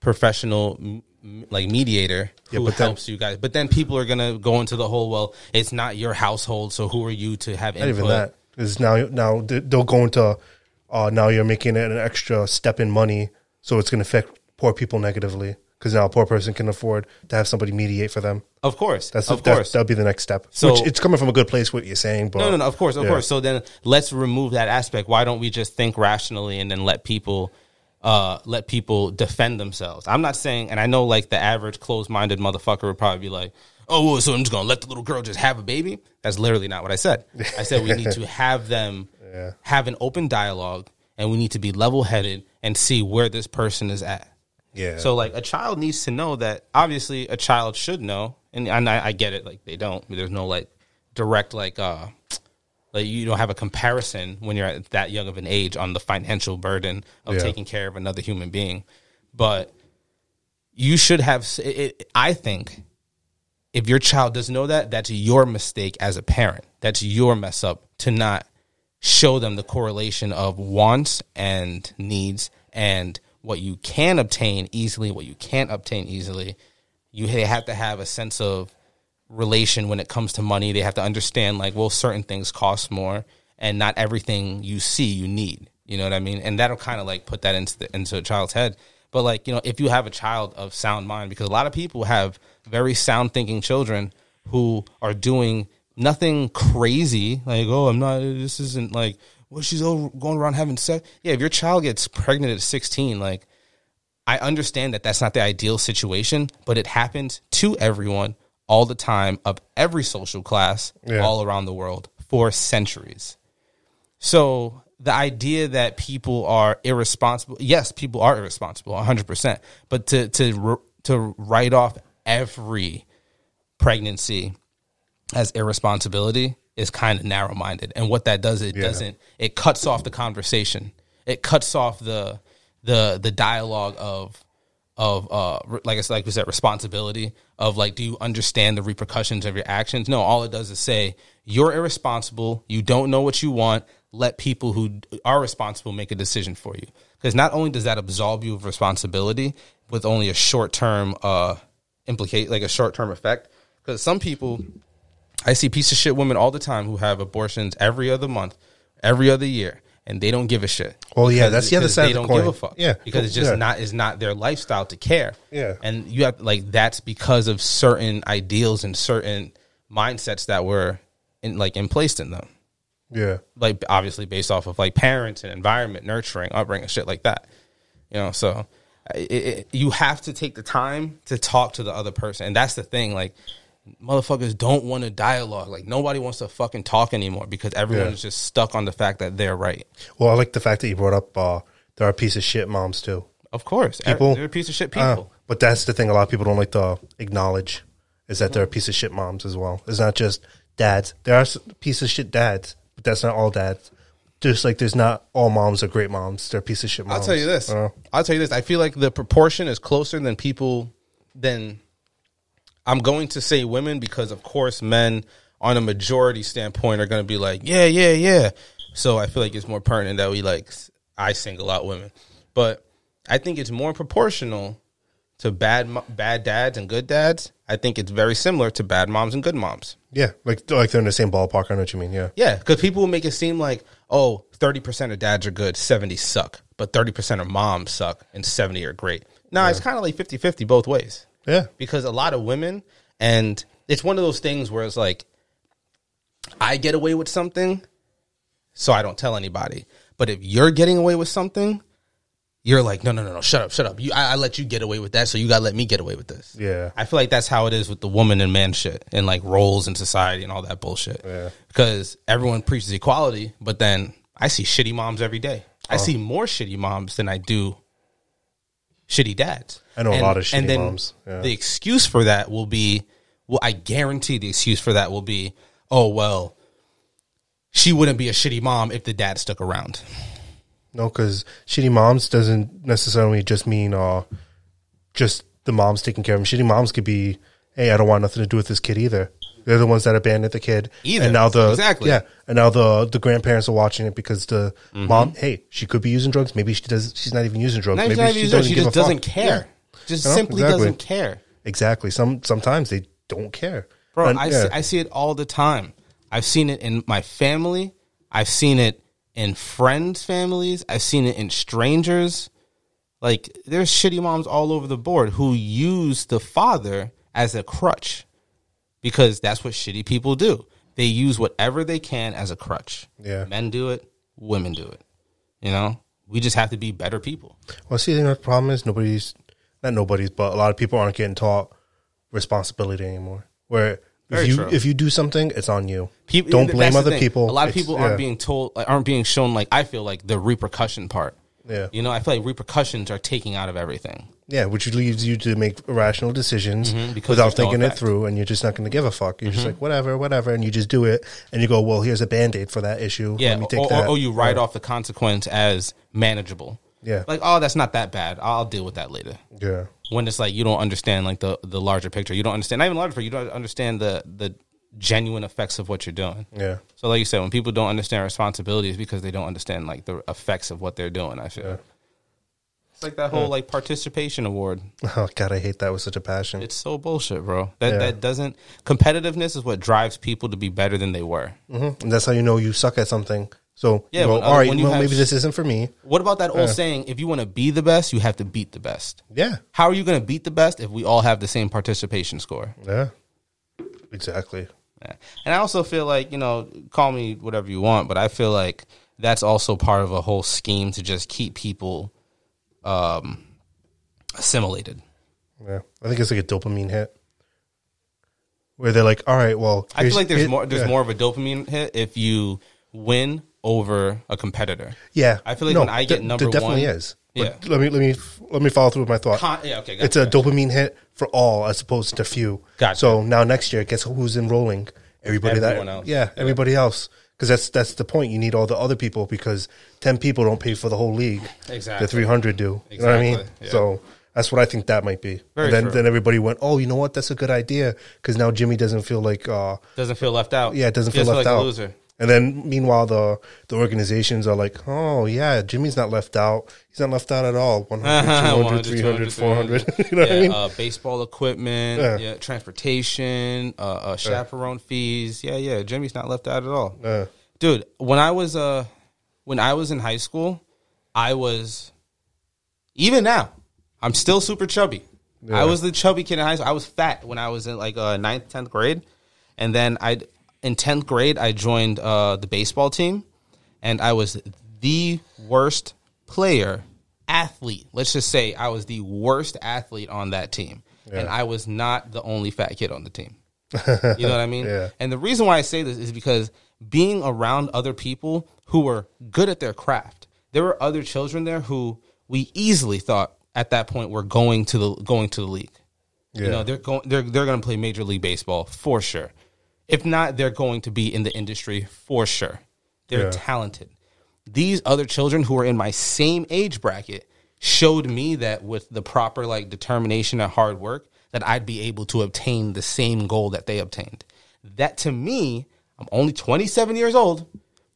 professional like mediator Yeah, who but then- helps you guys. But then people are gonna go into the whole well, it's not your household, so who are you to have not input? even that is now now they- they'll go into uh, now you're making it an extra step in money, so it's going to affect poor people negatively because now a poor person can afford to have somebody mediate for them. Of course, That's of that, course. that'll be the next step. So- Which it's coming from a good place. What you're saying, but No, no, no. Of course, of Yeah. course. So then let's remove that aspect. Why don't we just think rationally and then let people, uh, let people defend themselves? I'm not saying, and I know like the average closed-minded motherfucker would probably be like, "Oh, so I'm just gonna let the little girl just have a baby." That's literally not what I said. I said we need to have them have an open dialogue, and we need to be level-headed and see where this person is at. Yeah. So like a child needs to know that obviously a child should know, and, and I, I get it. Like they don't. There's no like direct like uh like you don't have a comparison when you're at that young of an age on the financial burden of Yeah. taking care of another human being, but you should have. It, it, I think if your child doesn't know that, that's your mistake as a parent. That's your mess up to not show them the correlation of wants and needs and what you can obtain easily, what you can't obtain easily. You have to have a sense of relation when it comes to money. They have to understand like, well, certain things cost more, and not everything you see you need. You know what I mean? And that'll kind of like put that into the, into a child's head. But like you know, if you have a child of sound mind, because a lot of people have very sound thinking children who are doing nothing crazy. Like, oh, I'm not. This isn't like. Well, she's all going around having sex. Yeah, if your child gets pregnant at 16, like I understand that that's not the ideal situation, but it happens to everyone all the time of every social class Yeah. all around the world for centuries. So the idea that people are irresponsible, yes, people are irresponsible, 100%, but to to to write off every pregnancy as irresponsibility is kind of narrow minded. And what that does, it Yeah. doesn't it cuts off the conversation. It cuts off the the the dialogue of of uh like it's like we said responsibility of like do you understand the repercussions of your actions no all it does is say you're irresponsible you don't know what you want let people who are responsible make a decision for you because not only does that absolve you of responsibility with only a short term uh implicate like a short term effect because some people I see piece of shit women all the time who have abortions every other month, every other year, and they don't give a shit. Well, yeah, that's the other side They of the don't coin. give a fuck. Yeah. because it's just Yeah. not is not their lifestyle to care. Yeah. and you have like that's because of certain ideals and certain mindsets that were in like in placed in them. yeah, Like obviously based off of like parents and environment, nurturing, upbringing, shit like that. You know, so it, it, you have to take the time to talk to the other person, and that's the thing. Like motherfuckers don't want to dialogue. Like nobody wants to fucking talk anymore because everyone Yeah. is just stuck on the fact that they're right. Well, I like the fact that you brought up uh, there are piece of shit moms too. Of course, People- they're a piece of shit Uh, people. but that's the thing a lot of people don't like to acknowledge is that there are piece of shit moms as well. It's not just dads. There are piece of shit dads, but that's not all dads. just like there's not all moms are great moms. They're piece of shit moms. I'll tell you this. Uh, I'll tell you this. I feel like the proportion is closer than people than I'm going to say women because of course men on a majority standpoint are going to be like, yeah, yeah, yeah. So I feel like it's more pertinent that we like I single out women. But I think it's more proportional to bad bad dads and good dads. I think it's very similar to bad moms and good moms. yeah, like like they're in the same ballpark. I know what you mean. Yeah, Yeah, because people will make it seem like, oh, 30% of dads are good, 70 suck, but 30% of moms suck, and 70 are great. No, it's kind of like 50 50 both ways. Yeah, Because a lot of women, and it's one of those things where it's like, I get away with something, so I don't tell anybody. But if you're getting away with something, you're like, no, no, no, no, shut up, shut up. You, I, I let you get away with that, so you gotta let me get away with this. Yeah. I feel like that's how it is with the woman and man shit and like roles in society and all that bullshit. Yeah. Because everyone preaches equality, but then I see shitty moms every day. I uh-huh. see more shitty moms than I do shitty dads. I know a lot of shitty and then moms. Yeah. The excuse for that will be, well, I guarantee the excuse for that will be, oh well, she wouldn't be a shitty mom if the dad stuck around. No, because shitty moms doesn't necessarily just mean uh, just the moms taking care of them. Shitty moms could be, hey, I don't want nothing to do with this kid either. They're the ones that abandoned the kid. Either. And now the Exactly. yeah, and now the the grandparents are watching it because the Mm-hmm. mom, hey, she could be using drugs. Maybe she does. She's not even using drugs. Not Maybe she she, doesn't give just doesn't care. Just You know, simply exactly. doesn't care. Exactly. Some sometimes they don't care, Bro, And, I, yeah. see, I see it all the time. I've seen it in my family. I've seen it in friends' families. I've seen it in strangers. Like, there's shitty moms all over the board who use the father as a crutch because that's what shitty people do. They use whatever they can as a crutch. Yeah. Men do it, women do it. You know? We just have to be better people. Well, see, the problem is nobody's not nobody's, but a lot of people aren't getting taught responsibility anymore. Where if you if you do something, it's on you. People, don't blame other thing. people. A lot of people aren't being told, like, aren't being shown. Like I feel like the repercussion part. Yeah. You know, I feel like repercussions are taking out of everything. Yeah, which leaves you to make irrational decisions Mm-hmm, because without there's no thinking it. Mm-hmm. through, and you're just not going to give a fuck. You're just like whatever, whatever, and you just do it, and you go, well, here's a band aid for that issue. Yeah, Let me take or, that. or, or you write off the consequence as manageable. Yeah. like oh, that's not that bad. I'll deal with that later. yeah, When it's like you don't understand like the the larger picture. You don't understand not even larger picture. You don't understand the the genuine effects of what you're doing. yeah, So, like you said, when people don't understand responsibilities because they don't understand like the effects of what they're doing, I feel it's like that whole like participation award. Oh God, I hate that with such a passion. It's so bullshit, bro. That Yeah. that doesn't competitiveness is what drives people to be better than they were. hmm And that's how you know you suck at something. So Yeah, you go, when- all right, when you well, have- maybe this isn't for me. What about that old saying? If you want to be the best, you have to beat the best. Yeah, How are you going to beat the best if we all have the same participation score? yeah, exactly. Yeah. And I also feel like, you know, call me whatever you want, but I feel like that's also part of a whole scheme to just keep people um, assimilated. Yeah, I think it's like a dopamine hit where they're like, all right, well, I feel like there's here- more there's yeah. more of a dopamine hit if you win over a competitor. Yeah, I feel like when I get th- number there definitely one- is. But Yeah. let me let me let me follow through with my thought. Con- yeah, okay, gotcha, it's a gotcha. dopamine hit for all as opposed to few. Gotcha. So now next year, guess who's enrolling? Everybody Everyone that else. yeah, everybody else. Because that's that's the point. You need all the other people because ten people don't pay for the whole league. Exactly. The three hundred do. You know what I mean? Yeah. So that's what I think that might be. Very and then true. then everybody went, oh, you know what? That's a good idea because now Jimmy doesn't feel like uh Doesn't feel left out. yeah, it doesn't feel left like out. a loser. And then meanwhile, the the organizations are like, oh yeah, Jimmy's not left out. He's not left out at all. 100, 200, 100, 300, 400. 300. you know what I mean? uh, baseball equipment, Yeah. yeah, transportation, uh, uh, chaperone fees. Yeah, yeah. Jimmy's not left out at all, dude. When I was uh, when I was in high school, I was even now. I'm still super chubby. I was the chubby kid in high school. I was fat when I was in like uh, ninth, tenth grade, and then I in tenth grade I joined uh, the baseball team, and I was the worst player athlete. Let's just say I was the worst athlete on that team, and I was not the only fat kid on the team. You know what I mean? Yeah. And the reason why I say this is because being around other people who were good at their craft, there were other children there who we easily thought at that point were going to the going to the league. Yeah. You know, they're going they're they're going to play major league baseball for sure. If not, they're going to be in the industry for sure. They're Yeah. talented. these other children who are in my same age bracket showed me that with the proper like determination and hard work that I'd be able to obtain the same goal that they obtained. That to me, I'm only 27 years old.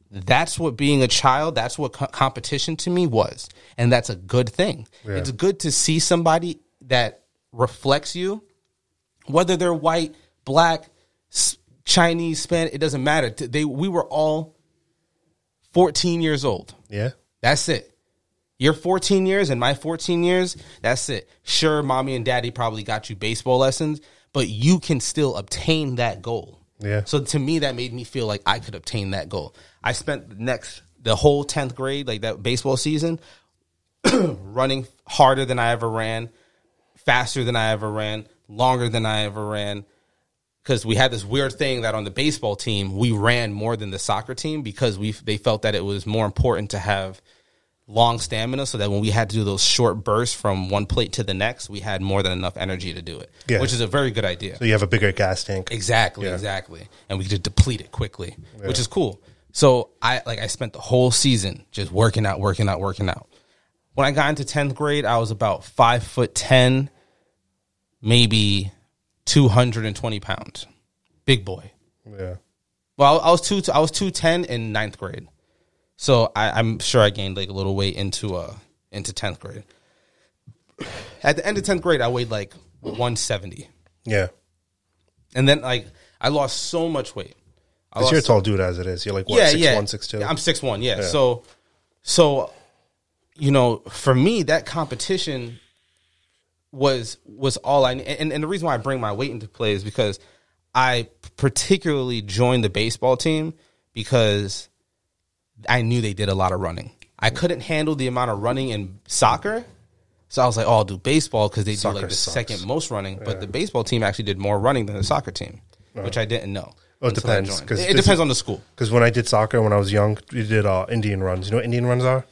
That's what being a child, that's what co- competition to me was. And that's a good thing. It's good to see somebody that reflects you, whether they're white, black, Chinese, Spanish, it doesn't matter. They we were all 14 years old. Yeah. That's it. Your 14 years and my 14 years, that's it. Sure, mommy and daddy probably got you baseball lessons, but you can still obtain that goal. Yeah. So to me, that made me feel like I could obtain that goal. I spent the next, the whole 10th grade, like that baseball season, running harder than I ever ran, faster than I ever ran, longer than I ever ran. Because we had this weird thing that on the baseball team we ran more than the soccer team because we they felt that it was more important to have long stamina so that when we had to do those short bursts from one plate to the next, we had more than enough energy to do it. Yeah. Which is a very good idea. So you have a bigger gas tank. Exactly, Yeah. exactly. And we could deplete it quickly, which is cool. So I like I spent the whole season just working out, working out, working out. When I got into tenth grade, I was about five foot ten, maybe two hundred and twenty pounds, big boy. Yeah. Well, I was two. I was two ten in ninth grade, so I, I'm sure I gained like a little weight into uh into tenth grade. At the end of tenth grade, I weighed like one seventy, Yeah. and then like I lost so much weight. I you're a tall dude as it is. You're like what, yeah, six yeah. one, six two? I'm six one. Yeah. So, so, you know, for me, that competition was was all I and and the reason why I bring my weight into play is because I particularly joined the baseball team because I knew they did a lot of running. I couldn't handle the amount of running in soccer. So I was like, "Oh, I'll do baseball because they do like the sucks. second most running." But the baseball team actually did more running than the soccer team, which I didn't know. Oh, it depends. 'cause It, depends on the school. Because when I did soccer when I was young, we did uh, Indian runs. You know what Indian runs are?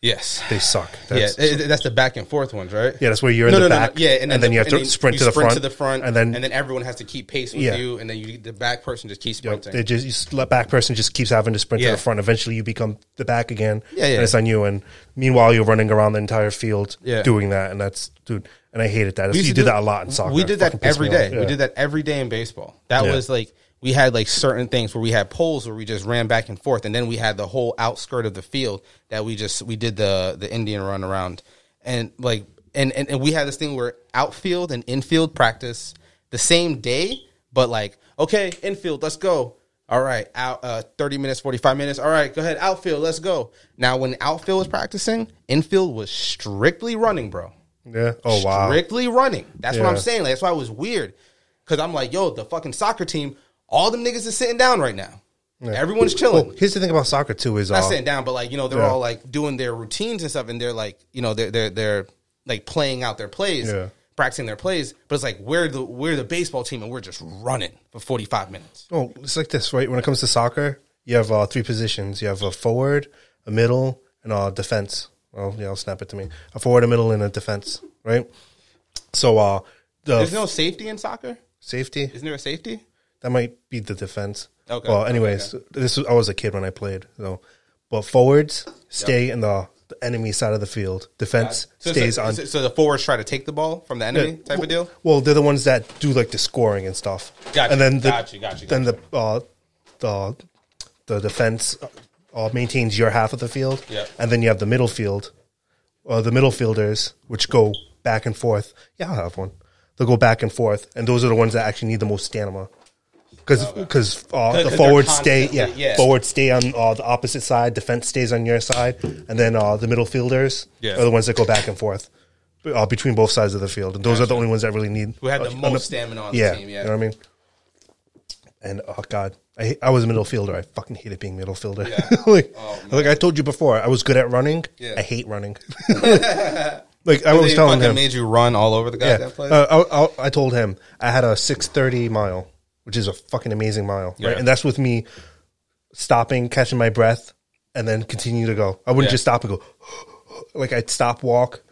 Yes. They suck. Yeah, That's, it- it- that's the back and forth ones, right? Yeah, that's where you're in the back, Yeah, and then you have to sprint to the front, to the front, and then- and then everyone has to keep pace with Yeah. you, and then you the back person just keeps Yep, sprinting. they just you the back person just keeps having to sprint to the front. Eventually, you become the back again. Yeah, yeah. And it's on you. And meanwhile, you're running around the entire field Yeah. doing that, and that's dude. And I hated that. You did that a lot in soccer. We did that every day. pissed every me off. day. We did that every day in baseball. That Yeah. was like we had like certain things where we had poles where we just ran back and forth, and then we had the whole outskirt of the field that we just we did the the Indian run around, and like and and, and we had this thing where outfield and infield practice the same day, but like okay, infield, let's go. All right, out uh, thirty minutes, forty five minutes. All right, go ahead, outfield, let's go. Now, when outfield was practicing, infield was strictly running, bro Yeah. Oh wow. strictly running. That's what I'm saying. Like, that's why it was weird. Because I'm like, yo, the fucking soccer team, all them niggas is sitting down right now. Everyone's chilling. Well, here's the thing about soccer too is Not uh, sitting down, but like, you know, they're Yeah. all like doing their routines and stuff, and they're like, you know, they're they're they're like playing out their plays, Yeah. practicing their plays. But it's like we're the we're the baseball team, and we're just running for 45 minutes. Oh, it's like this, right? When it comes to soccer, you have uh, three positions. You have a forward, a middle, and a defense. Well, yeah, I'll snap it to me. A forward, a middle, and a defense, right? So, uh, the There's no safety in soccer. safety Isn't there a safety? That might be the defense. Okay. Well, Okay, anyways, this was, I was a kid when I played, so but forwards stay in the, the enemy side of the field. Defense So, stays so, on. so, so the forwards try to take the ball from the enemy type of deal. Well, they're the ones that do like the scoring and stuff. Gotcha, and then the, gotcha, gotcha, then the uh, the the defense uh, maintains your half of the field. Yeah. And then you have the middle field, uh, the middle fielders, which go back and forth. Yeah, I'll have one. They'll go back and forth, and those are the ones that actually need the most stamina. Because because uh, the forwards stay yeah, yeah. forwards stay on uh, the opposite side, defense stays on your side, and then uh, the middle fielders Yeah. are the ones that go back and forth uh, between both sides of the field, and those are the only ones that really need Who had the uh, most stamina on the team, yeah. you know what I mean. And oh god, I I was a middle fielder. I fucking hated being middle fielder. like, like I told you before, I was good at running. Oh, Yeah. I hate running. like I was telling him, made you run all over the goddamn yeah. place. Uh, I, I, I told him I had a six thirty mile, which is a fucking amazing mile, Yeah. right? And that's with me stopping, catching my breath, and then continue to go. I wouldn't Yeah. just stop and go. Like I'd stop, walk,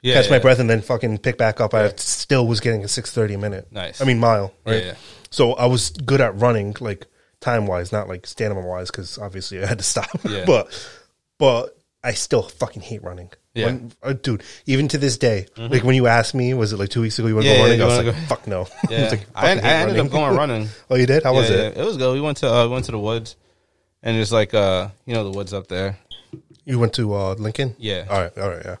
yeah, catch my breath, and then fucking pick back up. I still was getting a six thirty minute. Nice. I mean mile. Right. So I was good at running, like time wise, not like stamina wise, because obviously I had to stop. But but I still fucking hate running. Yeah. When- uh, dude. Even to this day, like when you asked me, was it like two weeks ago you went Yeah, running? I was like, go- fuck no. I Yeah, was like, I, I ended running. up going running. Oh, you did? How was yeah, it? it was good. We went to uh, went to the woods, and just like uh, you know, the woods up there. You went to uh, Lincoln? Yeah. All right. All right. Yeah.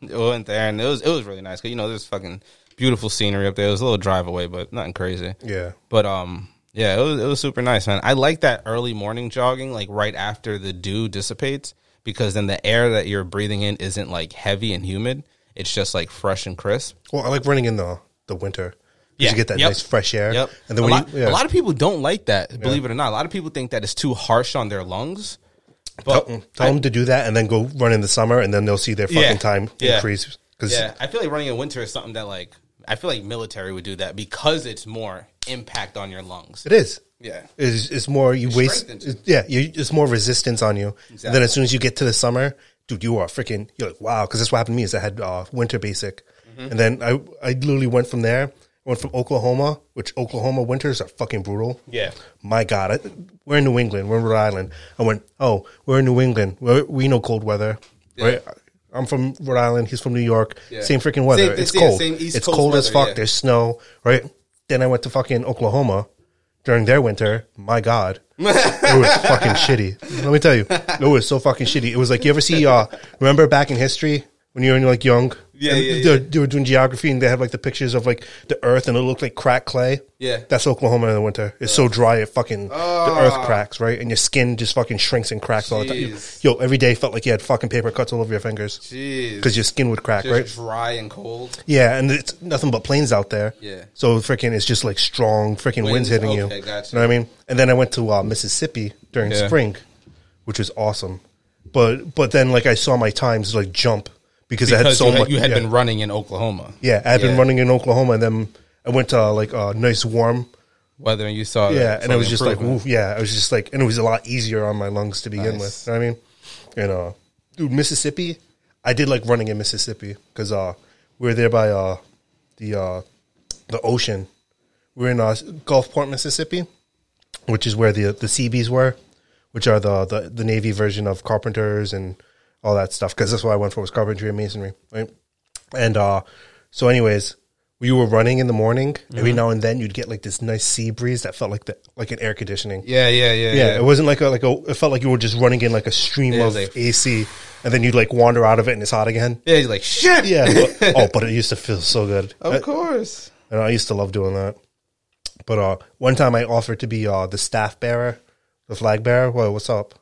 We went there, and it was it was really nice. 'cause, you know, there's fucking beautiful scenery up there. It was a little drive away, but nothing crazy. Yeah. But um, yeah, it was it was super nice, man. I like that early morning jogging, like right after the dew dissipates, because then the air that you're breathing in isn't like heavy and humid. It's just like fresh and crisp. Well, I like running in the the winter. 'Cause Yeah. You get that Yep. nice fresh air. Yep. And then a, when lot, you, yeah. a lot of people don't like that. Believe it or not, a lot of people think that it's too harsh on their lungs. tell, But tell mm, them to do that and then go run in the summer and then they'll see their fucking Yeah. time Yeah. increase. Because Yeah, I feel like running in winter is something that like I feel like military would do that because it's more impact on your lungs. it is. Yeah. It's, it's more you waste. strengthens it's- yeah, you, it's more resistance on you. And then as soon as you get to the summer, dude, you are freaking. You're like, wow, because that's what happened to me. Is I had uh, winter basic, Mm-hmm. and then I I literally went from there. Went from Oklahoma, which Oklahoma winters are fucking brutal. Yeah. My God, I, we're in New England. We're in Rhode Island. I went, oh, we're in New England. We're, we know cold weather. Right? I'm from Rhode Island. He's from New York. Yeah. Same freaking weather. Same- it's yeah, cold. same East it's Coast cold as fuck. yeah. There's snow. Right. Then I went to fucking Oklahoma during their winter. My God, it was fucking shitty. Let me tell you, it was so fucking shitty. It was like you ever see? Uh, remember back in history when you were like young? Yeah, and yeah, they, yeah. they were doing geography and they had like the pictures of like the earth and it looked like cracked clay. Yeah. that's Oklahoma in the winter. It's so dry it fucking the earth cracks, right? And your skin just fucking shrinks and cracks all the time. Yo, every day felt like you had fucking paper cuts all over your fingers Jeez. because your skin would crack, just right? dry and cold. Yeah, and it's nothing but plains out there. Yeah. So freaking, it's just like strong freaking winds, Winds, hitting you. okay, gotcha. You know what I mean? And then I went to uh, Mississippi during Yeah. spring, which was awesome. But but then like I saw my times like jump because, I had so you had, much. you had yeah. been running in Oklahoma. yeah, I had been running in Oklahoma, and then I went to uh, like a nice warm. Weather and you saw Yeah, and I was just like, ooh, yeah, I was just like, and it was a lot easier on my lungs to begin Nice. with. You know what I mean? And uh, dude, Mississippi, I did like running in Mississippi because uh, we were there by uh, the uh, the ocean. We are in uh, Gulfport, Mississippi, which is where the the Seabees were, which are the, the the Navy version of carpenters and all that stuff. Because that's what I went for was carpentry and masonry, right? And uh, so, anyways, we were running in the morning. Mm-hmm. Every now and then, you'd get like this nice sea breeze that felt like the like an air conditioning. Yeah, yeah, yeah, Yeah, yeah. it wasn't like a like a. It felt like you were just running in like a stream Yeah, of like- AC, and then you'd like wander out of it and it's hot again. Yeah, you're like shit. Yeah. but- oh, but it used to feel so good. of I- course. and I used to love doing that. But uh, one time I offered to be uh, the staff bearer, the flag bearer. Well, what's up?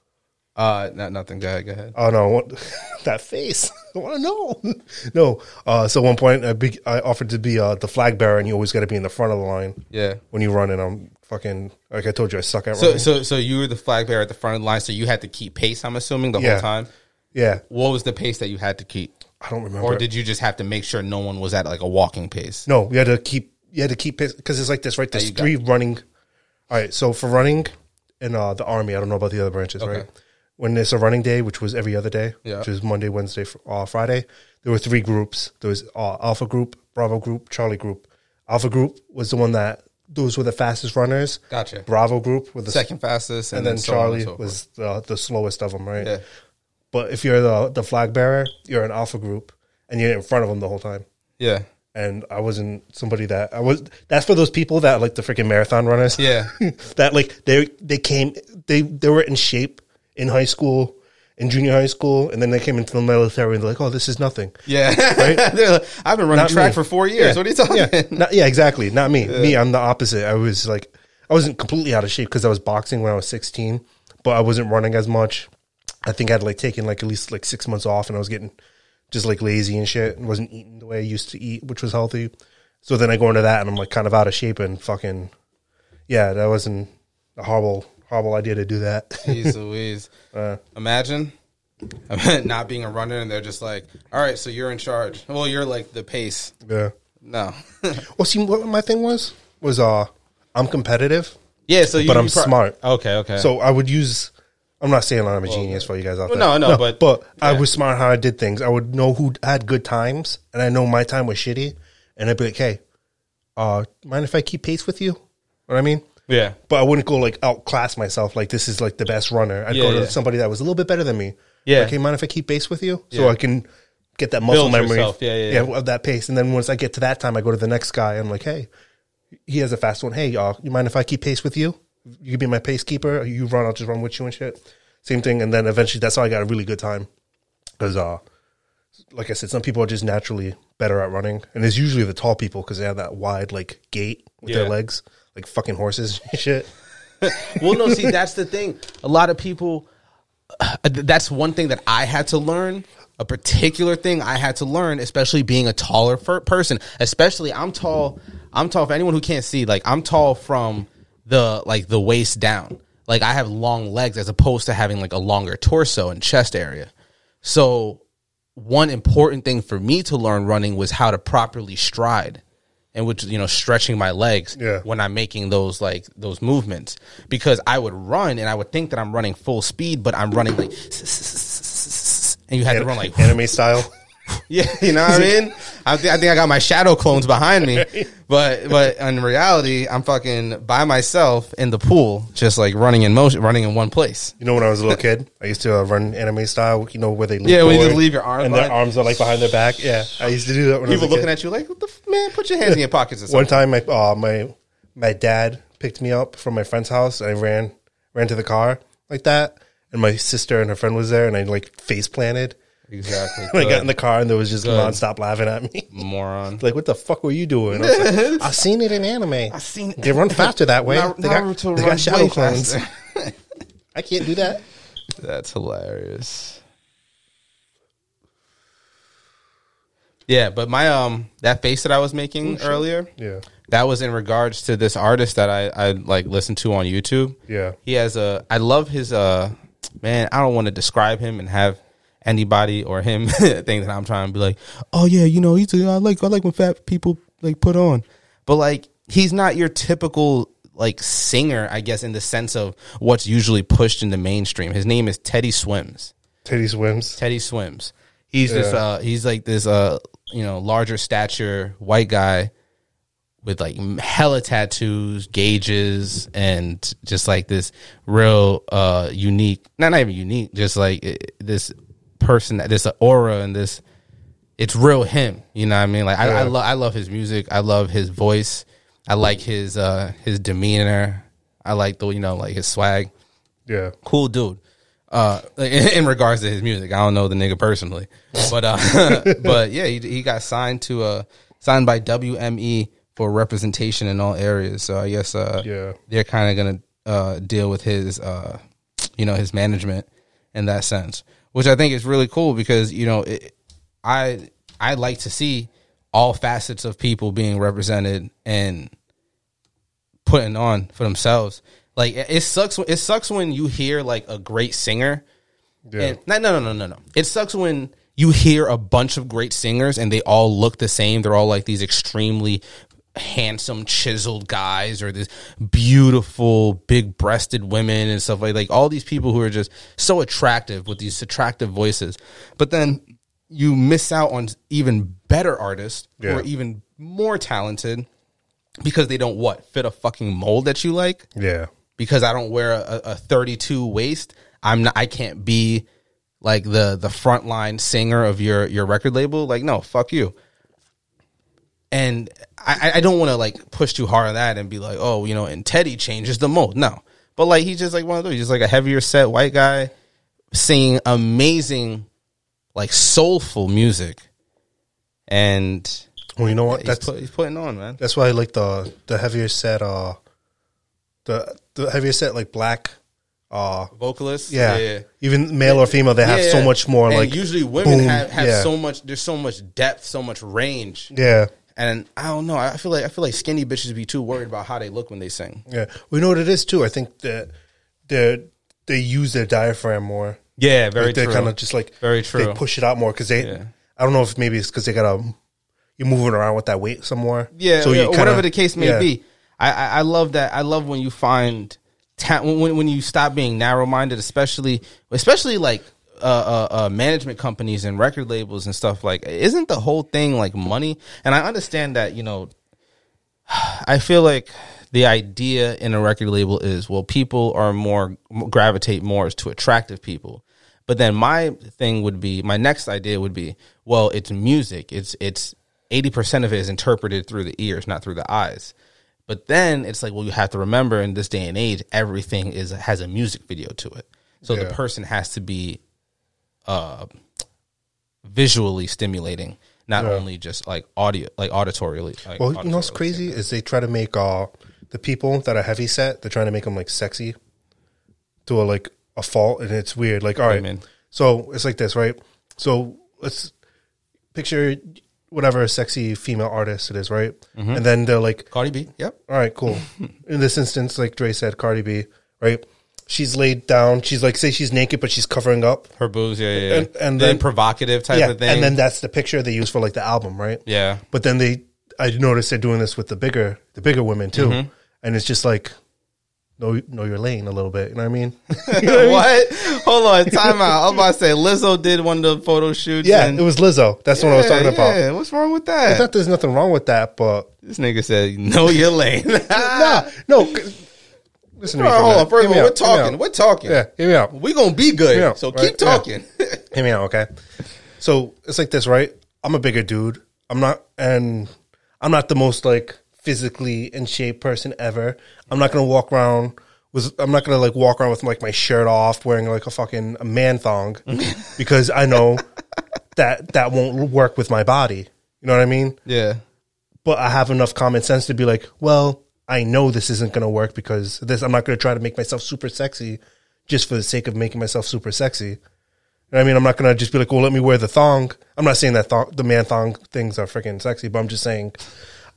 Uh, not nothing. Go ahead. Go ahead. Oh no, what, that face! I want to know. no, uh, so one point I, be, I offered to be uh, the flag bearer, and you always got to be in the front of the line Yeah. when you run. And I'm fucking like I told you, I suck at So, running. so, so you were the flag bearer at the front of the line. So you had to keep pace. I'm assuming the Yeah. whole time. yeah, What was the pace that you had to keep, I don't remember. or did you just have to make sure no one was at like a walking pace? No, you had to keep. You had to keep pace because it's like this, right? There's three running. All right, so for running in uh, the army, I don't know about the other branches, Okay. right? When there's a running day, which was every other day, Yeah. which was Monday, Wednesday, uh, Friday, there were three groups. There was uh, Alpha Group, Bravo Group, Charlie Group. Alpha Group was the one that those were the fastest runners. Gotcha. Bravo Group with the Second fastest, and, and then so Charlie so was the, the slowest of them, right? Yeah. But if you're the the flag bearer, you're an Alpha Group, and you're in front of them the whole time Yeah. and I wasn't somebody that I was. That's for those people that like the freaking marathon runners. Yeah. that like they they came they they were in shape in high school, in junior high school, and then they came into the military and they're like, oh, this is nothing. Yeah. They're like, I've been running Not track me. for four years. Yeah. What are you talking? Yeah, not, yeah, exactly. Not me. Me, I'm the opposite. I was like, I wasn't completely out of shape because I was boxing when I was 16, but I wasn't running as much. I think I'd like taken like at least like six months off, and I was getting just like lazy and shit, and wasn't eating the way I used to eat, which was healthy. So then I go into that, and I'm like kind of out of shape, and fucking yeah, that wasn't a horrible horrible idea to do that. Jeez Louise. Uh, Imagine not being a runner and they're just like, all right, so you're in charge. Well, you're like the pace. yeah. No. Well, see, what my thing was was uh, I'm competitive, yeah, so you but I'm pro- smart. Okay, okay. So I would use. I'm not saying I'm a genius for you guys out Well, there. no, no, but- but I was smart how I did things. I would know who had good times, and I know my time was shitty, and I'd be like, "Hey, uh, mind if I keep pace with you?" What I mean? Yeah. But I wouldn't go like outclass myself. Like this is like the best runner. I'd Yeah, go to yeah. somebody that was a little bit better than me. Yeah. Like, hey, mind if I keep pace with you, so Yeah. I can get that muscle Build memory, yourself. Yeah, yeah, yeah. of that pace. And then once I get to that time, I go to the next guy. I'm like, hey, he has a fast one. Hey, y'all, you mind if I keep pace with you? You can be my pace keeper. You run, I'll just run with you and shit. Same thing. And then eventually, that's how I got a really good time. Because, uh, like I said, some people are just naturally better at running, and it's usually the tall people because they have that wide like gait with Yeah. their legs, like fucking horses shit. well, no, see, that's the thing. A lot of people. uh, That's one thing that I had to learn. A particular thing I had to learn, especially being a taller person. Especially, I'm tall. I'm tall. For anyone who can't see, like I'm tall from the like the waist down. Like I have long legs as opposed to having like a longer torso and chest area. So, one important thing for me to learn running was how to properly stride, and which you know stretching my legs Yeah. when I'm making those like those movements because I would run and I would think that I'm running full speed, but I'm running like and you had to run like anime style. yeah, you know what I mean. I think I think I got my shadow clones behind me, but but in reality, I'm fucking by myself in the pool, just like running in motion, running in one place. You know, when I was a little kid, I used to uh, run anime style. You know, where they lean Yeah, when you forward just leave your arms and their behind. arms are like behind their back. Yeah, I used to do that when People I was a looking kid. at you like, "What the f- man? Put your hands in your pockets." Or One time, my uh, my my dad picked me up from my friend's house. And I ran ran to the car like that, and my sister and her friend was there, and I like face planted. Exactly. I got in the car, and there was just Good. nonstop laughing at me. moron. like, what the fuck were you doing? I was like, I've seen it in anime. I've seen it. They run faster that way. Nar- they got, they got shadow clones. I can't do that. That's hilarious. Yeah, but my um that face that I was making earlier, Yeah, that was in regards to this artist that I I like listened to on YouTube. yeah, He has a I love his uh man, I don't want to describe him and have anybody or him think that I'm trying to be like, "Oh yeah, you know, he's a, I like I like when fat people like put on." But like he's not your typical like singer, I guess in the sense of what's usually pushed in the mainstream. His name is Teddy Swims. Teddy swims. Teddy Swims. He's this uh he's like this uh you know, larger stature white guy with like hella tattoos, gauges, and just like this real uh unique, not not even unique, just like this person, that this aura and this. It's real him, you know what I mean? Like I, I Yeah. love I love his music. I love his voice. I like his uh his demeanor. I like the you know like his swag Yeah, cool dude. Uh, in, in regards to his music, I don't know the nigga personally, but uh, but yeah, he, he got signed to uh signed by WME for representation in all areas. So I guess uh Yeah. they're kind of gonna uh deal with his uh you know his management in that sense, which I think is really cool because you know it, I I like to see all facets of people being represented and putting on for themselves. Like it sucks. It sucks when you hear like a great singer. yeah, no, no, no, no, no. It sucks when you hear a bunch of great singers and they all look the same. They're all like these extremely handsome, chiseled guys, or this beautiful, big-breasted women and stuff like like all these people who are just so attractive with these attractive voices. But then you miss out on even better artists who Yeah. are even more talented because they don't what fit a fucking mold that you like yeah, because I don't wear a, a 32 waist, I'm not. I can't be like the the frontline singer of your your record label. Like, no, fuck you. And I, I don't want to like push too hard on that and be like, oh, you know, and Teddy changes the mold. No, but like he's just like one of those. He's just like a heavier set white guy singing amazing, like soulful music, and Well, you know what? he's, That's put, he's putting on, man. that's why I like the the heavier set. Uh, the the heavier set like black. Uh, Vocalist, yeah, yeah, yeah. even male or female, they have so much more. And like usually women boom, have, have so much. There's so much depth, so much range, Yeah, and I don't know. I feel like I feel like skinny bitches be too worried about how they look when they sing. yeah. We know what it is too. I think that they they use their diaphragm more. Yeah, very Like they true. kind of just like Very true. They push it out more because they. Yeah. I don't know if maybe it's because they got a you're moving around with that weight some more. yeah, so yeah, kinda- whatever the case may yeah. be. I, I I love that. I love when you find ta- when when you stop being narrow minded, especially especially like. Uh, uh, uh, management companies and record labels and stuff like isn't the whole thing like money and i understand that you know I feel like the idea in a record label is well, people are more gravitate more to attractive people, But then my thing would be my next idea would be, well, it's music. It's it's eighty percent of it is interpreted through the ears, not through the eyes. But then it's like, well, you have to remember in this day and age, everything is has a music video to it. So the person has to be uh visually stimulating, not only just like audio like auditorily. Like Well, you know what's crazy is they try to make uh the people that are heavy set. They're trying to make them like sexy to a like a fault, and it's weird. Like, all right, do you right, mean? so it's like this, right? So let's picture whatever sexy female artist it is, right? Mm-hmm. And then they're like, Cardi B. Yep. all right, cool. In this instance, like Dre said, Cardi B, right? She's laid down. She's like, say she's naked, but she's covering up. Her boobs, yeah, yeah, yeah. And- and then, then- provocative type yeah, of thing. and then that's the picture they use for like the album, right? yeah, But then they, I noticed they're doing this with the bigger, the bigger women too, Mm-hmm. and it's just like, know know your lane a little bit. You know what I mean? what? Hold on, time out. I was about to say Lizzo did one of the photo shoots. yeah, and, it was Lizzo. That's what I was Yeah, talking about. yeah. What's wrong with that? I thought there's nothing wrong with that, but this nigga said, "Know your lane." nah, no. Listen to me. All right, hold on. First of all, we're out, talking. We're talking. Yeah, hear me out. we gonna be good. Yeah, so right, keep yeah. talking. Hear me out, okay? So it's like this, right? I'm a bigger dude. I'm not, and I'm not the most like physically in shape person ever. I'm not gonna walk around with. I'm not gonna like walk around with like my shirt off, wearing like a fucking a man thong, because I know that that won't work with my body. You know what I mean? yeah. But I have enough common sense to be like, well, I know this isn't gonna work because this. I'm not gonna try to make myself super sexy just for the sake of making myself super sexy. You know I mean, I'm not gonna just be like, well, let me wear the thong. I'm not saying that thong, the man thong things are freaking sexy, but I'm just saying,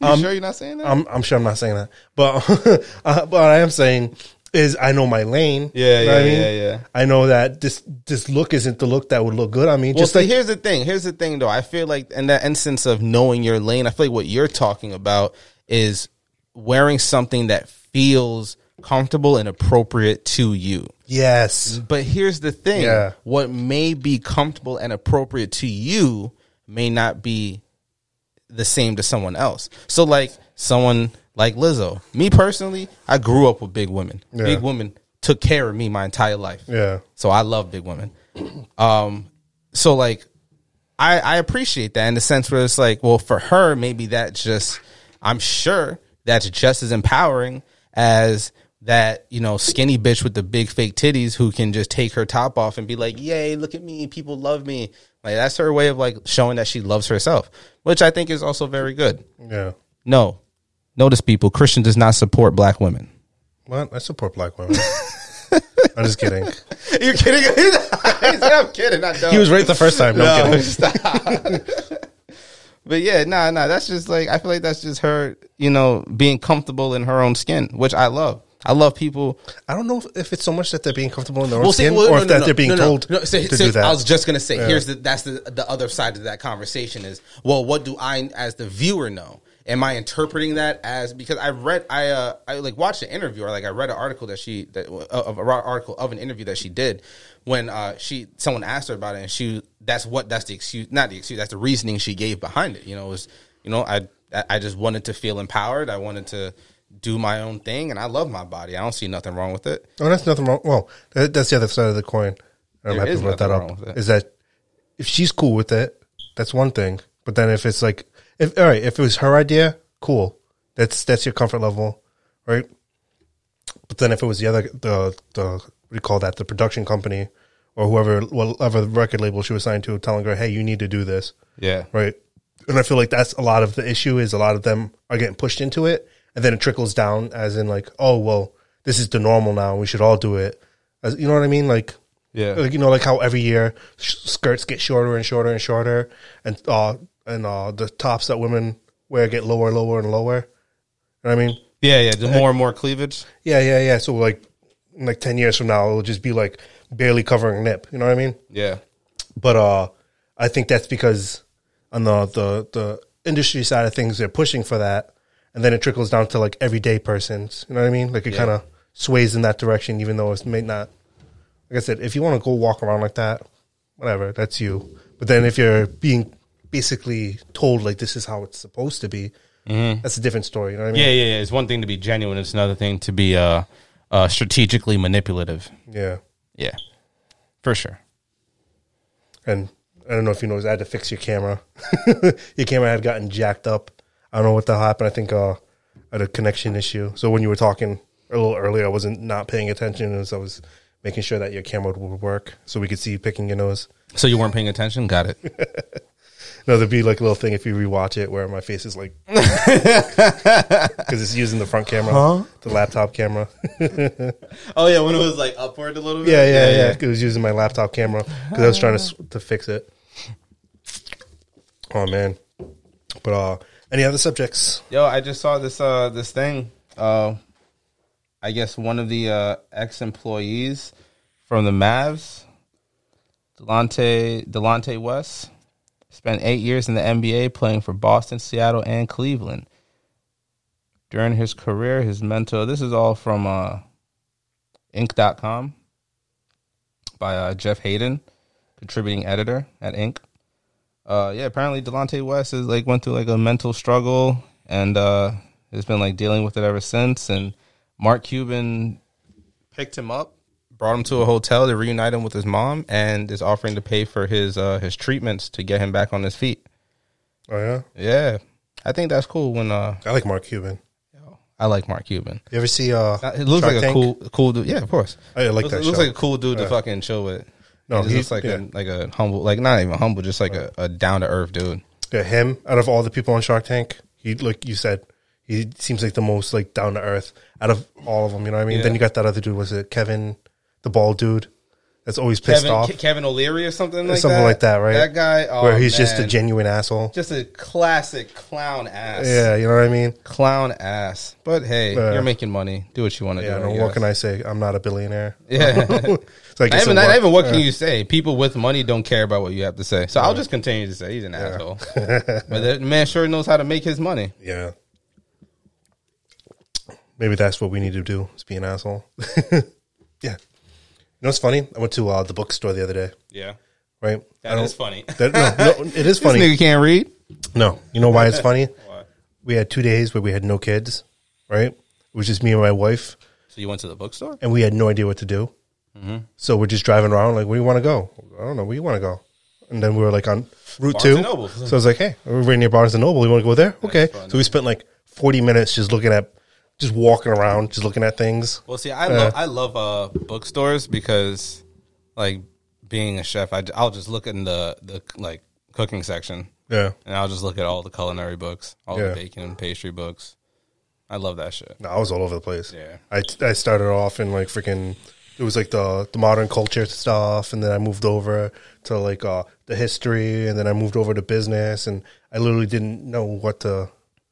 You sure you're not saying that? I'm, I'm sure I'm not saying that, but uh, but what I am saying is I know my lane. Yeah, You know what yeah, yeah, yeah. I know that this this look isn't the look that would look good on me. Well, just see, like here's the thing. Here's the thing, though. I feel like in that instance of knowing your lane, I feel like what you're talking about is wearing something that feels comfortable and appropriate to you. yes, But here's the thing: Yeah. what may be comfortable and appropriate to you may not be the same to someone else. So, like someone like Lizzo, me personally, I grew up with big women. Yeah. Big women took care of me my entire life. yeah, So I love big women. Um, so like, I I appreciate that in the sense where it's like, well, for her, maybe that just, I'm sure that's just as empowering as that you know skinny bitch with the big fake titties who can just take her top off and be like, yay, look at me, people love me. Like that's her way of like showing that she loves herself, which I think is also very good. yeah. No, notice people, Christian does not support black women. Well, I support black women. I'm just kidding. You're kidding? I'm kidding. I don't. He was right the first time. No, kidding. stop. But yeah, nah, nah. That's just like I feel like that's just her, you know, being comfortable in her own skin, which I love. I love people. I don't know if- if it's so much that they're being comfortable in their own Well, see, skin, well, or no, if no, that no, they're being no, no, told no, so- to so do that. I was just gonna say, here's the that's the the other side of that conversation is well, what do I as the viewer know? Am I interpreting that as because I read I uh I like watched an interview or like I read an article that she that of a article of an interview that she did when uh she someone asked her about it and she that's what that's the excuse not the excuse that's the reasoning she gave behind it you know it was you know I I just wanted to feel empowered I wanted to do my own thing and I love my body I don't see nothing wrong with it Oh, that's nothing wrong. Well, that's the other side of the coin. I'm happy to that up. Is that if she's cool with it, that's one thing. But then if it's like, if all right, if it was her idea, cool. That's that's your comfort level, right? But then if it was the other the the what do you call that the production company or whoever whatever record label she was signed to, telling her, hey, you need to do this, yeah right? And I feel like that's a lot of the issue is a lot of them are getting pushed into it, and then it trickles down as in like, oh well, this is the normal now. We should all do it. As, you know what I mean? Like, Yeah. like you know, like how every year sh- skirts get shorter and shorter and shorter, and uh and uh the tops that women wear get lower, lower, and lower. You know what I mean? yeah yeah the more and more cleavage Yeah, yeah, yeah. So like, in like ten years from now, it'll just be like barely covering nip. You know what I mean? yeah But uh, I think that's because on the the the industry side of things, they're pushing for that, and then it trickles down to like everyday persons. You know what I mean? Like it Yeah. kind of sways in that direction, even though it may not. Like I said, if you want to go walk around like that, whatever, that's you. But then if you're being basically told like this is how it's supposed to be, that's a different story. You know what I mean? Yeah, yeah, yeah. It's one thing to be genuine. It's another thing to be uh, uh, strategically manipulative. Yeah. Yeah, for sure. and I don't know if you noticed, I had to fix your camera. your camera had gotten jacked up. I don't know what the hell happened. I think uh, I had a connection issue. So when you were talking a little earlier, I wasn't not paying attention as I was making sure that your camera would work, so we could see you picking your nose. So you weren't paying attention? Got it. No, there'd be like a little thing if you rewatch it where my face is like because it's using the front camera, the laptop camera. oh yeah, when it was like upward a little bit. Yeah, yeah, yeah. It was using my laptop camera because I was trying to to fix it. Oh man, but uh, any other subjects? Yo, I just saw this uh this thing. Uh I guess one of the uh ex employees from the Mavs, Delonte Delonte West, spent eight years in the NBA playing for Boston, Seattle, and Cleveland. During his career, his mentor this is all from uh Inc.com by uh, Jeff Haden, contributing editor at Inc. Uh, yeah, apparently Delonte West is like went through like a mental struggle and uh, has been like dealing with it ever since. And Mark Cuban picked him up, brought him to a hotel to reunite him with his mom, and is offering to pay for his uh, his treatments to get him back on his feet. Oh yeah, Yeah, I think that's cool. When uh, I like Mark Cuban. I like Mark Cuban. You ever see? Uh, It looks Shark like a Tank? cool cool dude. Yeah, of course. I like looks, that It looks show. like a cool dude to fucking chill with. No, he he's- looks like yeah. a like a humble, like not even humble, just like a, a down to earth dude. Yeah, him out of all the people on Shark Tank, he like you said, he seems like the most like down to earth out of all of them. You know what I mean? Yeah. Then you got that other dude. Was it Kevin, the bald dude? That's always pissed Kevin, off. Kevin O'Leary or something like that? Something that. like that, right? That guy, oh, where he's just a genuine asshole. just a classic clown ass. Yeah, you know what I mean. clown ass. But hey, Uh, you're making money. Do what you want to Yeah, do. no, what can I say? I'm not a billionaire. Yeah. So I Not guess even, not even what can you say? People with money don't care about what you have to say. So I'll just continue to say he's an asshole. but the man sure knows how to make his money. Yeah. Maybe that's what we need to do is be an asshole. yeah. You know what's funny? I went to uh, the bookstore the other day, Yeah. right? I That funny. that- no, no, it is This funny. nigga can't read. No, you know why it's funny? Why? We had two days where we had no kids, right? It was just me and my wife, So you went to the bookstore? and we had no idea what to do. Mm-hmm. So we're just driving around, like, where do you want to go? I don't know. Where you want to go? And then we were like on Route Barnes Two. and Noble. So I was like, hey, we're right near Barnes and Noble. You want to go there? Okay. fun. So we spent like forty minutes just looking at, just walking around, just looking at things. Well, see, I love I love uh, bookstores because, like, being a chef, I, will just look in the the like cooking section, Yeah. and I'll just look at all the culinary books, all Yeah. the baking and pastry books. I love that shit. No, I was all over the place. Yeah. I, I started off in like freaking, it was like the, the modern culture stuff. And then I moved over to like uh, the history. And then I moved over to business. And I literally didn't know what to,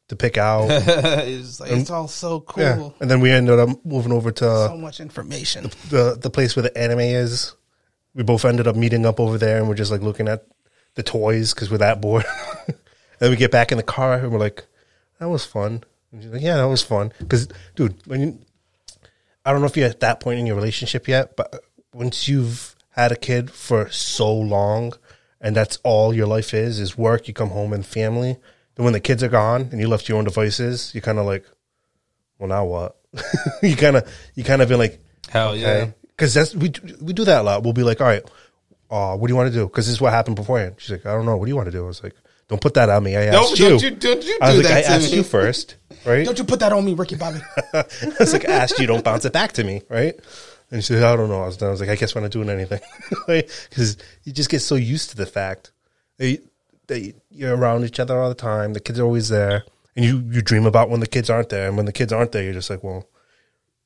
to pick out. it's, like, it's um, all so cool. yeah. And then we ended up moving over to So much information. the, the place where the anime is. We both ended up meeting up over there and we're just like looking at the toys because we're that bored. and then we get back in the car and we're like, that was fun. And she's like, yeah, that was fun. Because, dude, when you, I don't know if you're at that point in your relationship yet, but once you've had a kid for so long and that's all your life is, is work, you come home and family, then when the kids are gone and you left to your own devices, you're kind of like, well, now what? you kind of, you kind of been like, Hell yeah. Because that's we we do that a lot. We'll be like, all right, uh, what do you want to do? Because this is what happened beforehand. She's like, I don't know. What do you want to do? I was like, don't put that on me. I asked you. don't you don't you do I was like, that I asked me. you first, right? Don't you put that on me, Ricky Bobby? I was like, I asked you. Don't bounce it back to me, right? And she said, I don't know. I was, I was like, I guess we're not doing anything, because you just get so used to the fact that, that you're around each other all the time. The kids are always there, and you you dream about when the kids aren't there. And when the kids aren't there, you're just like, well,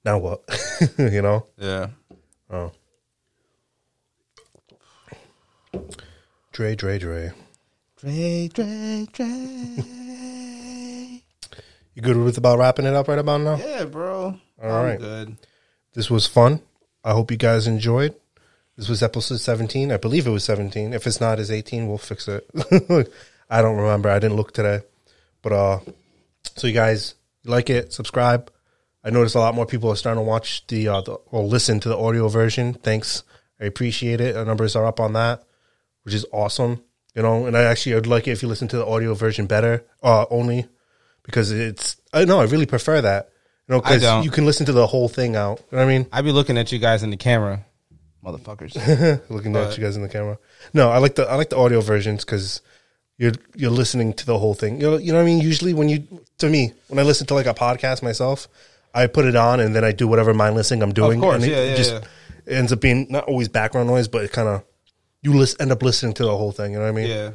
now what? you know? yeah. Oh. Dre, Dre, Dre. Dre, Dre, Dre. You good with about wrapping it up right about now? Yeah, bro. All I'm right. good. This was fun. I hope you guys enjoyed. This was episode 17. I believe it was 17. If it's not, it's 18. We'll fix it. I don't remember. I didn't look today. But, uh, so you guys like it, subscribe. I noticed a lot more people are starting to watch the, uh, the or listen to the audio version. Thanks. I appreciate it. Our numbers are up on that, which is awesome. You know, and I actually would like it if you listen to the audio version better, uh, only because it's, I know, I really prefer that. You know, because you can listen to the whole thing out. You know what I mean? I'd be looking at you guys in the camera. Motherfuckers. looking But- at you guys in the camera. No, I like the I like the audio versions because you're you're listening to the whole thing. You know, you know what I mean. Usually, when you to me when I listen to like a podcast myself, I put it on and then I do whatever mindlessing I'm doing. course, and it yeah, yeah, just yeah. it ends up being not always background noise, but it kind of you lis- end up listening to the whole thing. You know what I mean? Yeah.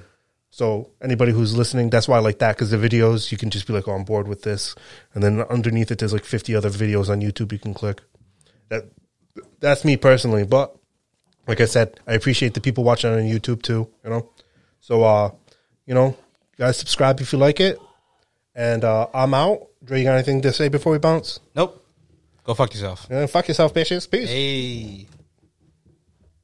So anybody who's listening, that's why I like that because the videos you can just be like, oh, on board with this, and then underneath it, there's like 50 other videos on YouTube you can click. That that's me personally, but like I said, I appreciate the people watching on YouTube too. You know, so uh, you know, guys, subscribe if you like it, and uh, I'm out. Dre, you got anything to say before we bounce? Nope. Go fuck yourself. Yeah, fuck yourself, bitches. Peace. Hey.